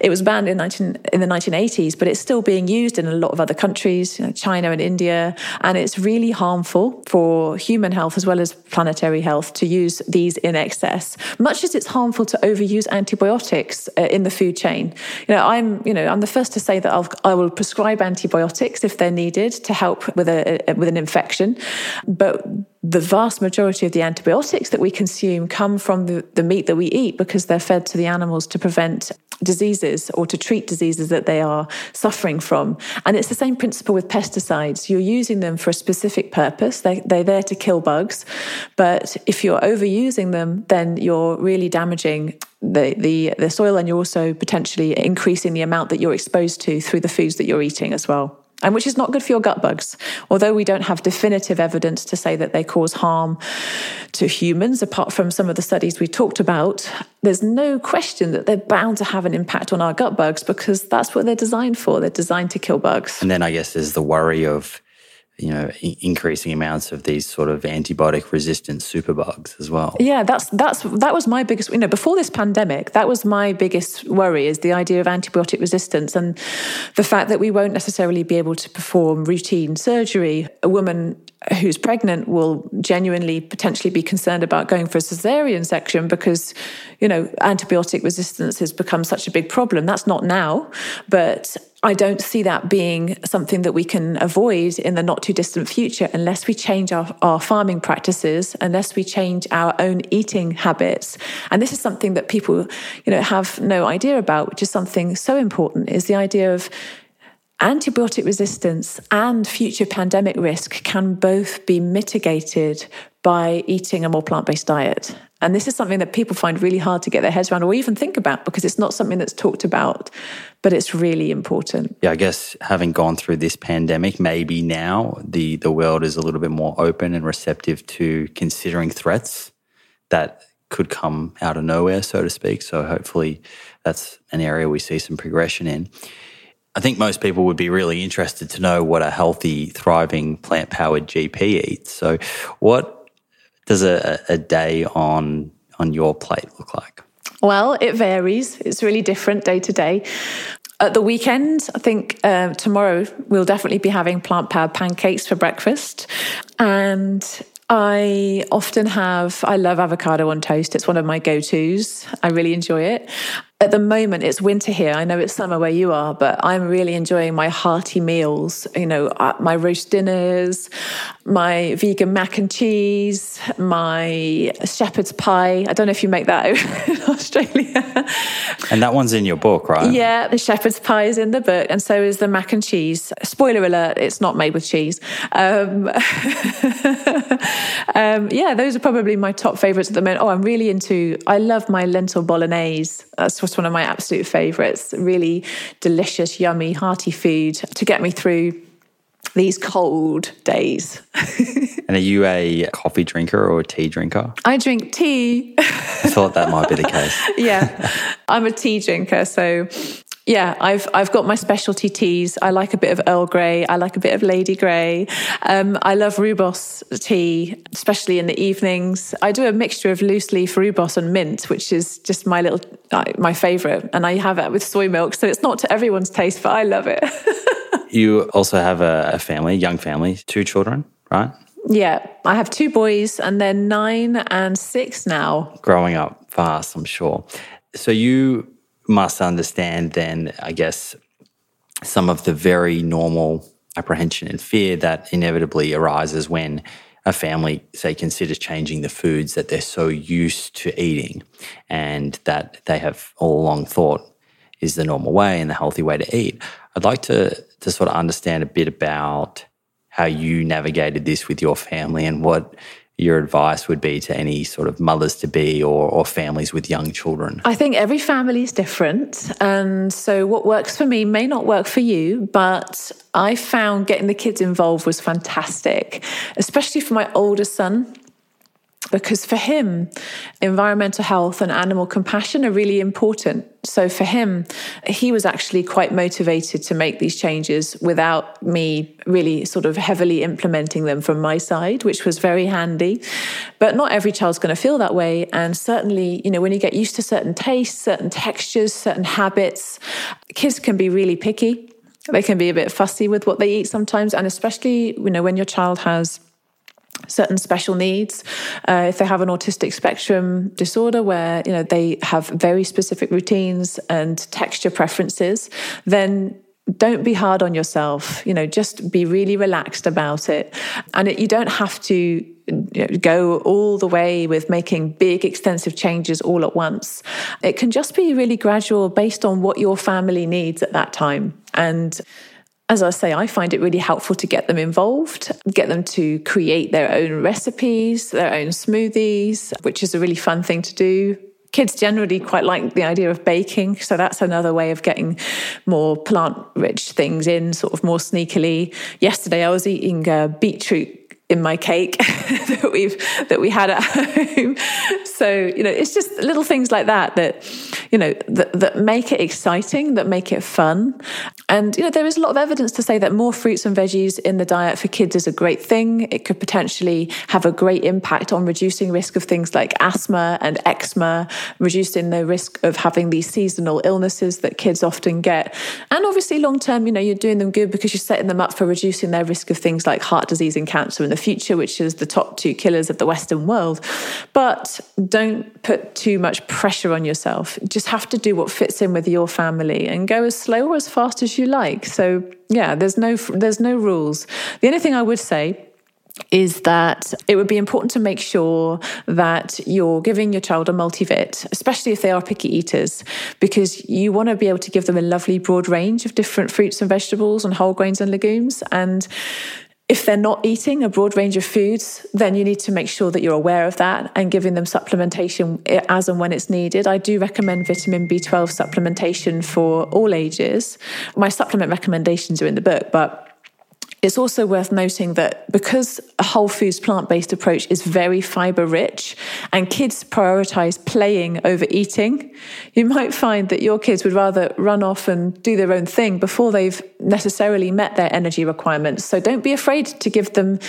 it was banned in, 19, in the 1980s. But it's still being used in a lot of other countries, you know, China and India, and it's really harmful for human health as well as planetary health to use these in excess. Much as it's harmful to overuse antibiotics uh, in the food chain. You know, I'm you know I'm the first to say that I'll, I will prescribe antibiotics if they're needed to help with a, a with an infection, but the vast majority of the antibiotics that we consume come from the, the, meat that we eat because they're fed to the animals to prevent diseases or to treat diseases that they are suffering from. And it's the same principle with pesticides. You're using them for a specific purpose, they, they're there to kill bugs. But if you're overusing them, then you're really damaging the, the, the soil and you're also potentially increasing the amount that you're exposed to through the foods that you're eating as well and which is not good for your gut bugs. Although we don't have definitive evidence to say that they cause harm to humans, apart from some of the studies we talked about, there's no question that they're bound to have an impact on our gut bugs because that's what they're designed for. They're designed to kill bugs. And then I guess there's the worry of you know increasing amounts of these sort of antibiotic resistant superbugs as well. Yeah that's that's that was my biggest you know before this pandemic that was my biggest worry is the idea of antibiotic resistance and the fact that we won't necessarily be able to perform routine surgery. A woman who's pregnant will genuinely potentially be concerned about going for a cesarean section because you know antibiotic resistance has become such a big problem. That's not now but I don't see that being something that we can avoid in the not too distant future unless we change our, our farming practices, unless we change our own eating habits. And this is something that people, you know, have no idea about, which is something so important, is the idea of antibiotic resistance and future pandemic risk can both be mitigated by eating a more plant-based diet. And this is something that people find really hard to get their heads around or even think about because it's not something that's talked about, but it's really important. Yeah, I guess having gone through this pandemic, maybe now the, the world is a little bit more open and receptive to considering threats that could come out of nowhere, so to speak. So hopefully that's an area we see some progression in. I think most people would be really interested to know what a healthy, thriving, plant powered GP eats. So, what does a, a day on on your plate look like? Well, it varies. It's really different day to day. At the weekend, I think uh, tomorrow we'll definitely be having plant powered pancakes for breakfast. And I often have, I love avocado on toast. It's one of my go tos. I really enjoy it. At the moment it's winter here. I know it's summer where you are but i'm really enjoying my hearty meals you know uh, my roast dinners my vegan mac and cheese my shepherd's pie. I don't know if you make that <laughs> in australia. And that one's in your book right? Yeah the shepherd's pie is in the book and so is the mac and cheese. Spoiler alert it's not made with cheese. Um, <laughs> um, yeah those are probably my top favorites at the moment. Oh i'm really into i love my lentil bolognese. That's just one of my absolute favorites. Really delicious, yummy, hearty food to get me through these cold days. <laughs> and are you a coffee drinker or a tea drinker? I drink tea. I thought that might be the <laughs> case. yeah, I'm a tea drinker. So yeah, I've I've got my specialty teas. I like a bit of Earl Grey. I like a bit of Lady Grey. Um, I love rooibos tea, especially in the evenings. I do a mixture of loose leaf rooibos and mint, which is just my little uh, my favorite, and I have it with soy milk. So it's not to everyone's taste, but I love it. <laughs> you also have a, a family, young family, two children, right? Yeah, I have two boys, and they're nine and six now. Growing up fast, I'm sure. So you must understand then, I guess, some of the very normal apprehension and fear that inevitably arises when a family, say, considers changing the foods that they're so used to eating and that they have all along thought is the normal way and the healthy way to eat. I'd like to, to sort of understand a bit about how you navigated this with your family and what your advice would be to any sort of mothers to be or, or families with young children? I think every family is different. And so, what works for me may not work for you, but I found getting the kids involved was fantastic, especially for my older son because for him, environmental health and animal compassion are really important. So for him, he was actually quite motivated to make these changes without me really sort of heavily implementing them from my side, which was very handy. But not every child's going to feel that way. And certainly, you know, when you get used to certain tastes, certain textures, certain habits, kids can be really picky. They can be a bit fussy with what they eat sometimes. And especially, you know, when your child has certain special needs. Uh, if they have an autistic spectrum disorder where you know they have very specific routines and texture preferences then don't be hard on yourself. You know just be really relaxed about it. And it, you don't have to you know, go all the way with making big extensive changes all at once. It can just be really gradual based on what your family needs at that time. And as I say, I find it really helpful to get them involved, get them to create their own recipes, their own smoothies, which is a really fun thing to do. Kids generally quite like the idea of baking, so that's another way of getting more plant rich things in, sort of more sneakily. Yesterday, I was eating uh, beetroot in my cake <laughs> that we've that we had at home. So you know, it's just little things like that that you know that, that make it exciting, that make it fun. And you know, there is a lot of evidence to say that more fruits and veggies in the diet for kids is a great thing. It could potentially have a great impact on reducing risk of things like asthma and eczema, reducing the risk of having these seasonal illnesses that kids often get. And obviously, long term, you know, you're doing them good because you're setting them up for reducing their risk of things like heart disease and cancer in the future, which is the top two killers of the Western world. But don't put too much pressure on yourself. Just have to do what fits in with your family and go as slow or as fast as you like. So yeah, there's no there's no rules. The only thing I would say is that it would be important to make sure that you're giving your child a multivit, especially if they are picky eaters, because you want to be able to give them a lovely broad range of different fruits and vegetables and whole grains and legumes. And if they're not eating a broad range of foods, then you need to make sure that you're aware of that and giving them supplementation eh, as and when it's needed. I do recommend vitamin B12 supplementation for all ages. My supplement recommendations are in the book, but it's also worth noting that because a whole foods plant based approach is very fiber rich and kids prioritize playing over eating, you might find that your kids would rather run off and do their own thing before they've necessarily met their energy requirements. So don't be afraid to give them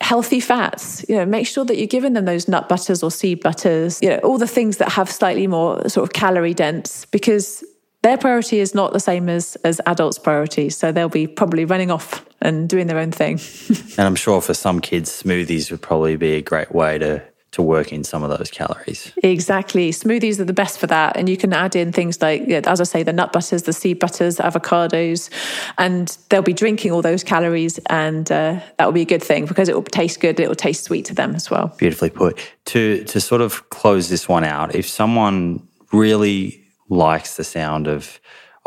healthy fats. You know, make sure that you're giving them those nut butters or seed butters, you know, all the things that have slightly more sort of calorie dense because their priority is not the same as as adults' priority. So they'll be probably running off and doing their own thing. <laughs> and I'm sure for some kids, smoothies would probably be a great way to to work in some of those calories. Exactly. Smoothies are the best for that. And you can add in things like, as I say, the nut butters, the seed butters, avocados, and they'll be drinking all those calories. And uh, that will be a good thing because it will taste good. It will taste sweet to them as well. Beautifully put. To, to sort of close this one out, if someone really likes the sound of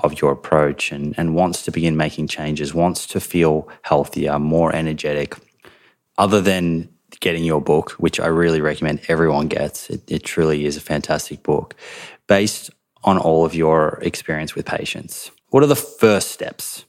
of your approach and, and wants to begin making changes, wants to feel healthier, more energetic, other than getting your book, which I really recommend everyone gets. It, it truly is a fantastic book based on all of your experience with patients. What are the first steps?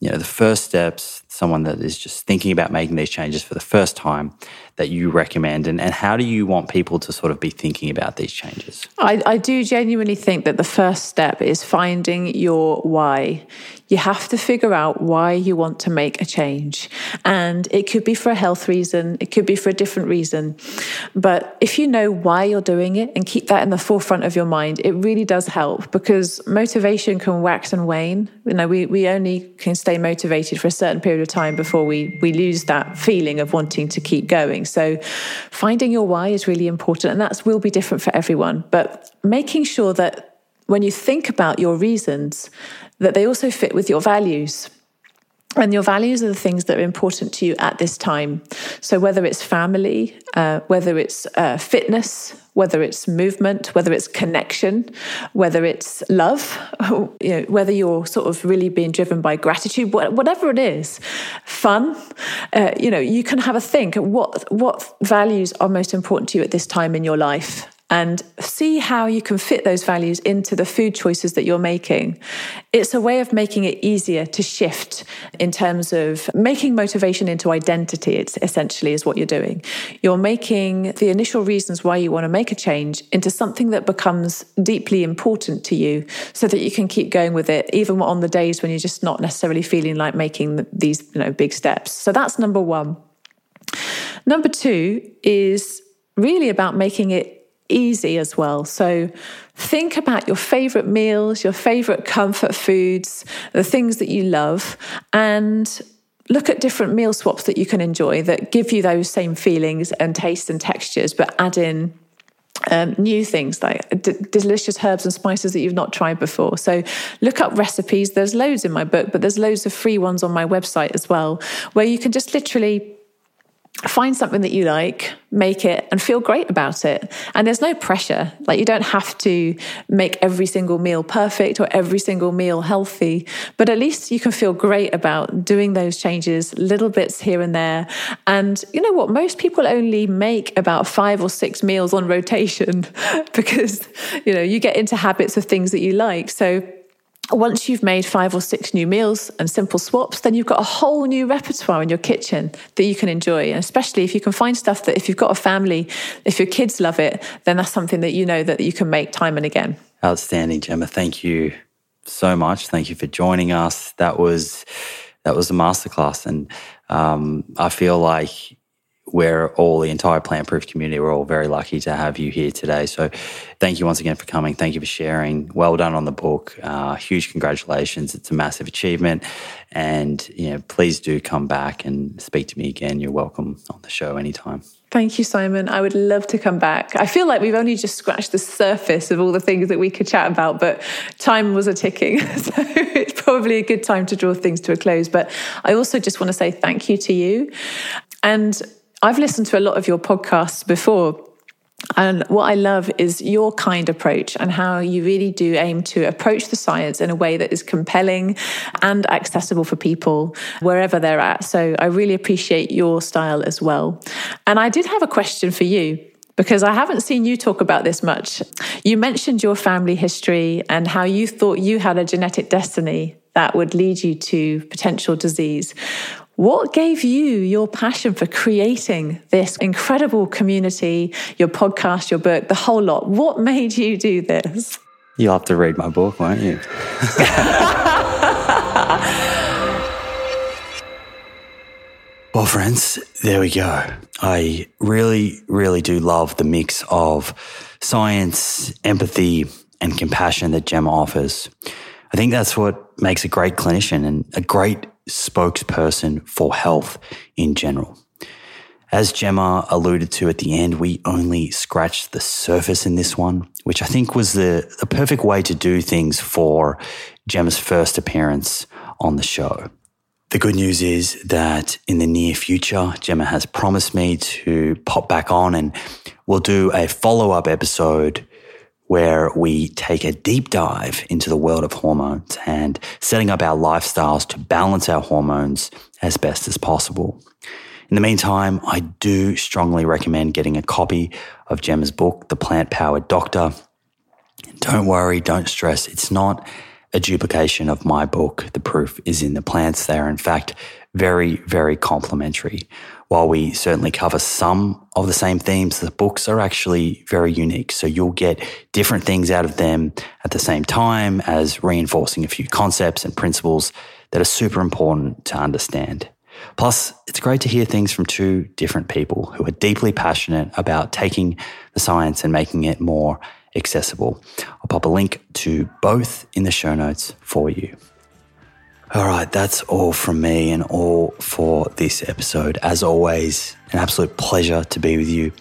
You know, the first steps, someone that is just thinking about making these changes for the first time that you recommend? And, and how do you want people to sort of be thinking about these changes? I, I do genuinely think that the first step is finding your why. You have to figure out why you want to make a change. And it could be for a health reason, it could be for a different reason. But if you know why you're doing it and keep that in the forefront of your mind, it really does help because motivation can wax and wane. You know, we, we only can stay motivated for a certain period of time before we, we lose that feeling of wanting to keep going. So finding your why is really important, and that will be different for everyone. But making sure that when you think about your reasons, that they also fit with your values. And your values are the things that are important to you at this time. So, whether it's family, uh, whether it's uh, fitness, whether it's movement, whether it's connection, whether it's love, <laughs> you know, whether you're sort of really being driven by gratitude, whatever it is, fun, uh, you know, you can have a think what what values are most important to you at this time in your life and see how you can fit those values into the food choices that you're making. It's a way of making it easier to shift in terms of making motivation into identity. It's essentially is what you're doing. You're making the initial reasons why you want to make a change into something that becomes deeply important to you so that you can keep going with it even on the days when you're just not necessarily feeling like making these, you know, big steps. So that's number 1. Number 2 is really about making it easy as well. So think about your favorite meals, your favorite comfort foods, the things that you love, and look at different meal swaps that you can enjoy that give you those same feelings and tastes and textures, but add in um, new things like d- delicious herbs and spices that you've not tried before. So look up recipes. There's loads in my book, but there's loads of free ones on my website as well, where you can just literally find something that you like, make it, and feel great about it. And there's no pressure. Like, you don't have to make every single meal perfect or every single meal healthy, but at least you can feel great about doing those changes, little bits here and there. And you know what? Most people only make about five or six meals on rotation <laughs> because, you know, you get into habits of things that you like. So, once you've made five or six new meals and simple swaps, then you've got a whole new repertoire in your kitchen that you can enjoy. And especially if you can find stuff that if you've got a family, if your kids love it, then that's something that you know that you can make time and again. Outstanding, Gemma. Thank you so much. Thank you for joining us. That was that was a masterclass, and um, I feel like we're all the entire plant proof community. We're all very lucky to have you here today. So, thank you once again for coming. Thank you for sharing. Well done on the book. Uh, huge congratulations. It's a massive achievement. And, you know, please do come back and speak to me again. You're welcome on the show anytime. Thank you, Simon. I would love to come back. I feel like we've only just scratched the surface of all the things that we could chat about, but time was a ticking. <laughs> So it's probably a good time to draw things to a close. But I also just want to say thank you to you. And I've listened to a lot of your podcasts before. And what I love is your kind approach and how you really do aim to approach the science in a way that is compelling and accessible for people wherever they're at. So I really appreciate your style as well. And I did have a question for you because I haven't seen you talk about this much. You mentioned your family history and how you thought you had a genetic destiny that would lead you to potential disease. What gave you your passion for creating this incredible community, your podcast, your book, the whole lot? What made you do this? You'll have to read my book, won't you? <laughs> well, friends, there we go. I really, really do love the mix of science, empathy, and compassion that Gemma offers. I think that's what makes a great clinician and a great spokesperson for health in general. As Gemma alluded to at the end, we only scratched the surface in this one, which I think was the, the perfect way to do things for Gemma's first appearance on the show. The good news is that in the near future, Gemma has promised me to pop back on and we'll do a follow up episode where we take a deep dive into the world of hormones and setting up our lifestyles to balance our hormones as best as possible. In the meantime, I do strongly recommend getting a copy of Gemma's book, The Plant Power Doctor. Don't worry, don't stress. It's not a duplication of my book. The proof is in the plants. They are, in fact, very, very complementary. While we certainly cover some of the same themes, the books are actually very unique. So you'll get different things out of them at the same time as reinforcing a few concepts and principles that are super important to understand. Plus, it's great to hear things from two different people who are deeply passionate about taking the science and making it more accessible. I'll pop a link to both in the show notes for you. All right, that's all from me and all for this episode. As always, an absolute pleasure to be with you.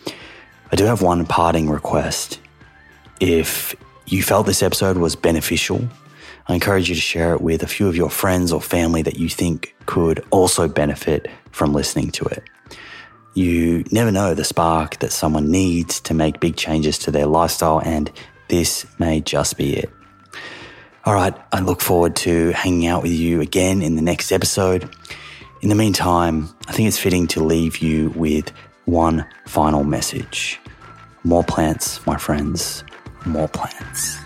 I do have one parting request. If you felt this episode was beneficial, I encourage you to share it with a few of your friends or family that you think could also benefit from listening to it. You never know the spark that someone needs to make big changes to their lifestyle, and this may just be it. All right, I look forward to hanging out with you again in the next episode. In the meantime, I think it's fitting to leave you with one final message. More plants, my friends, more plants.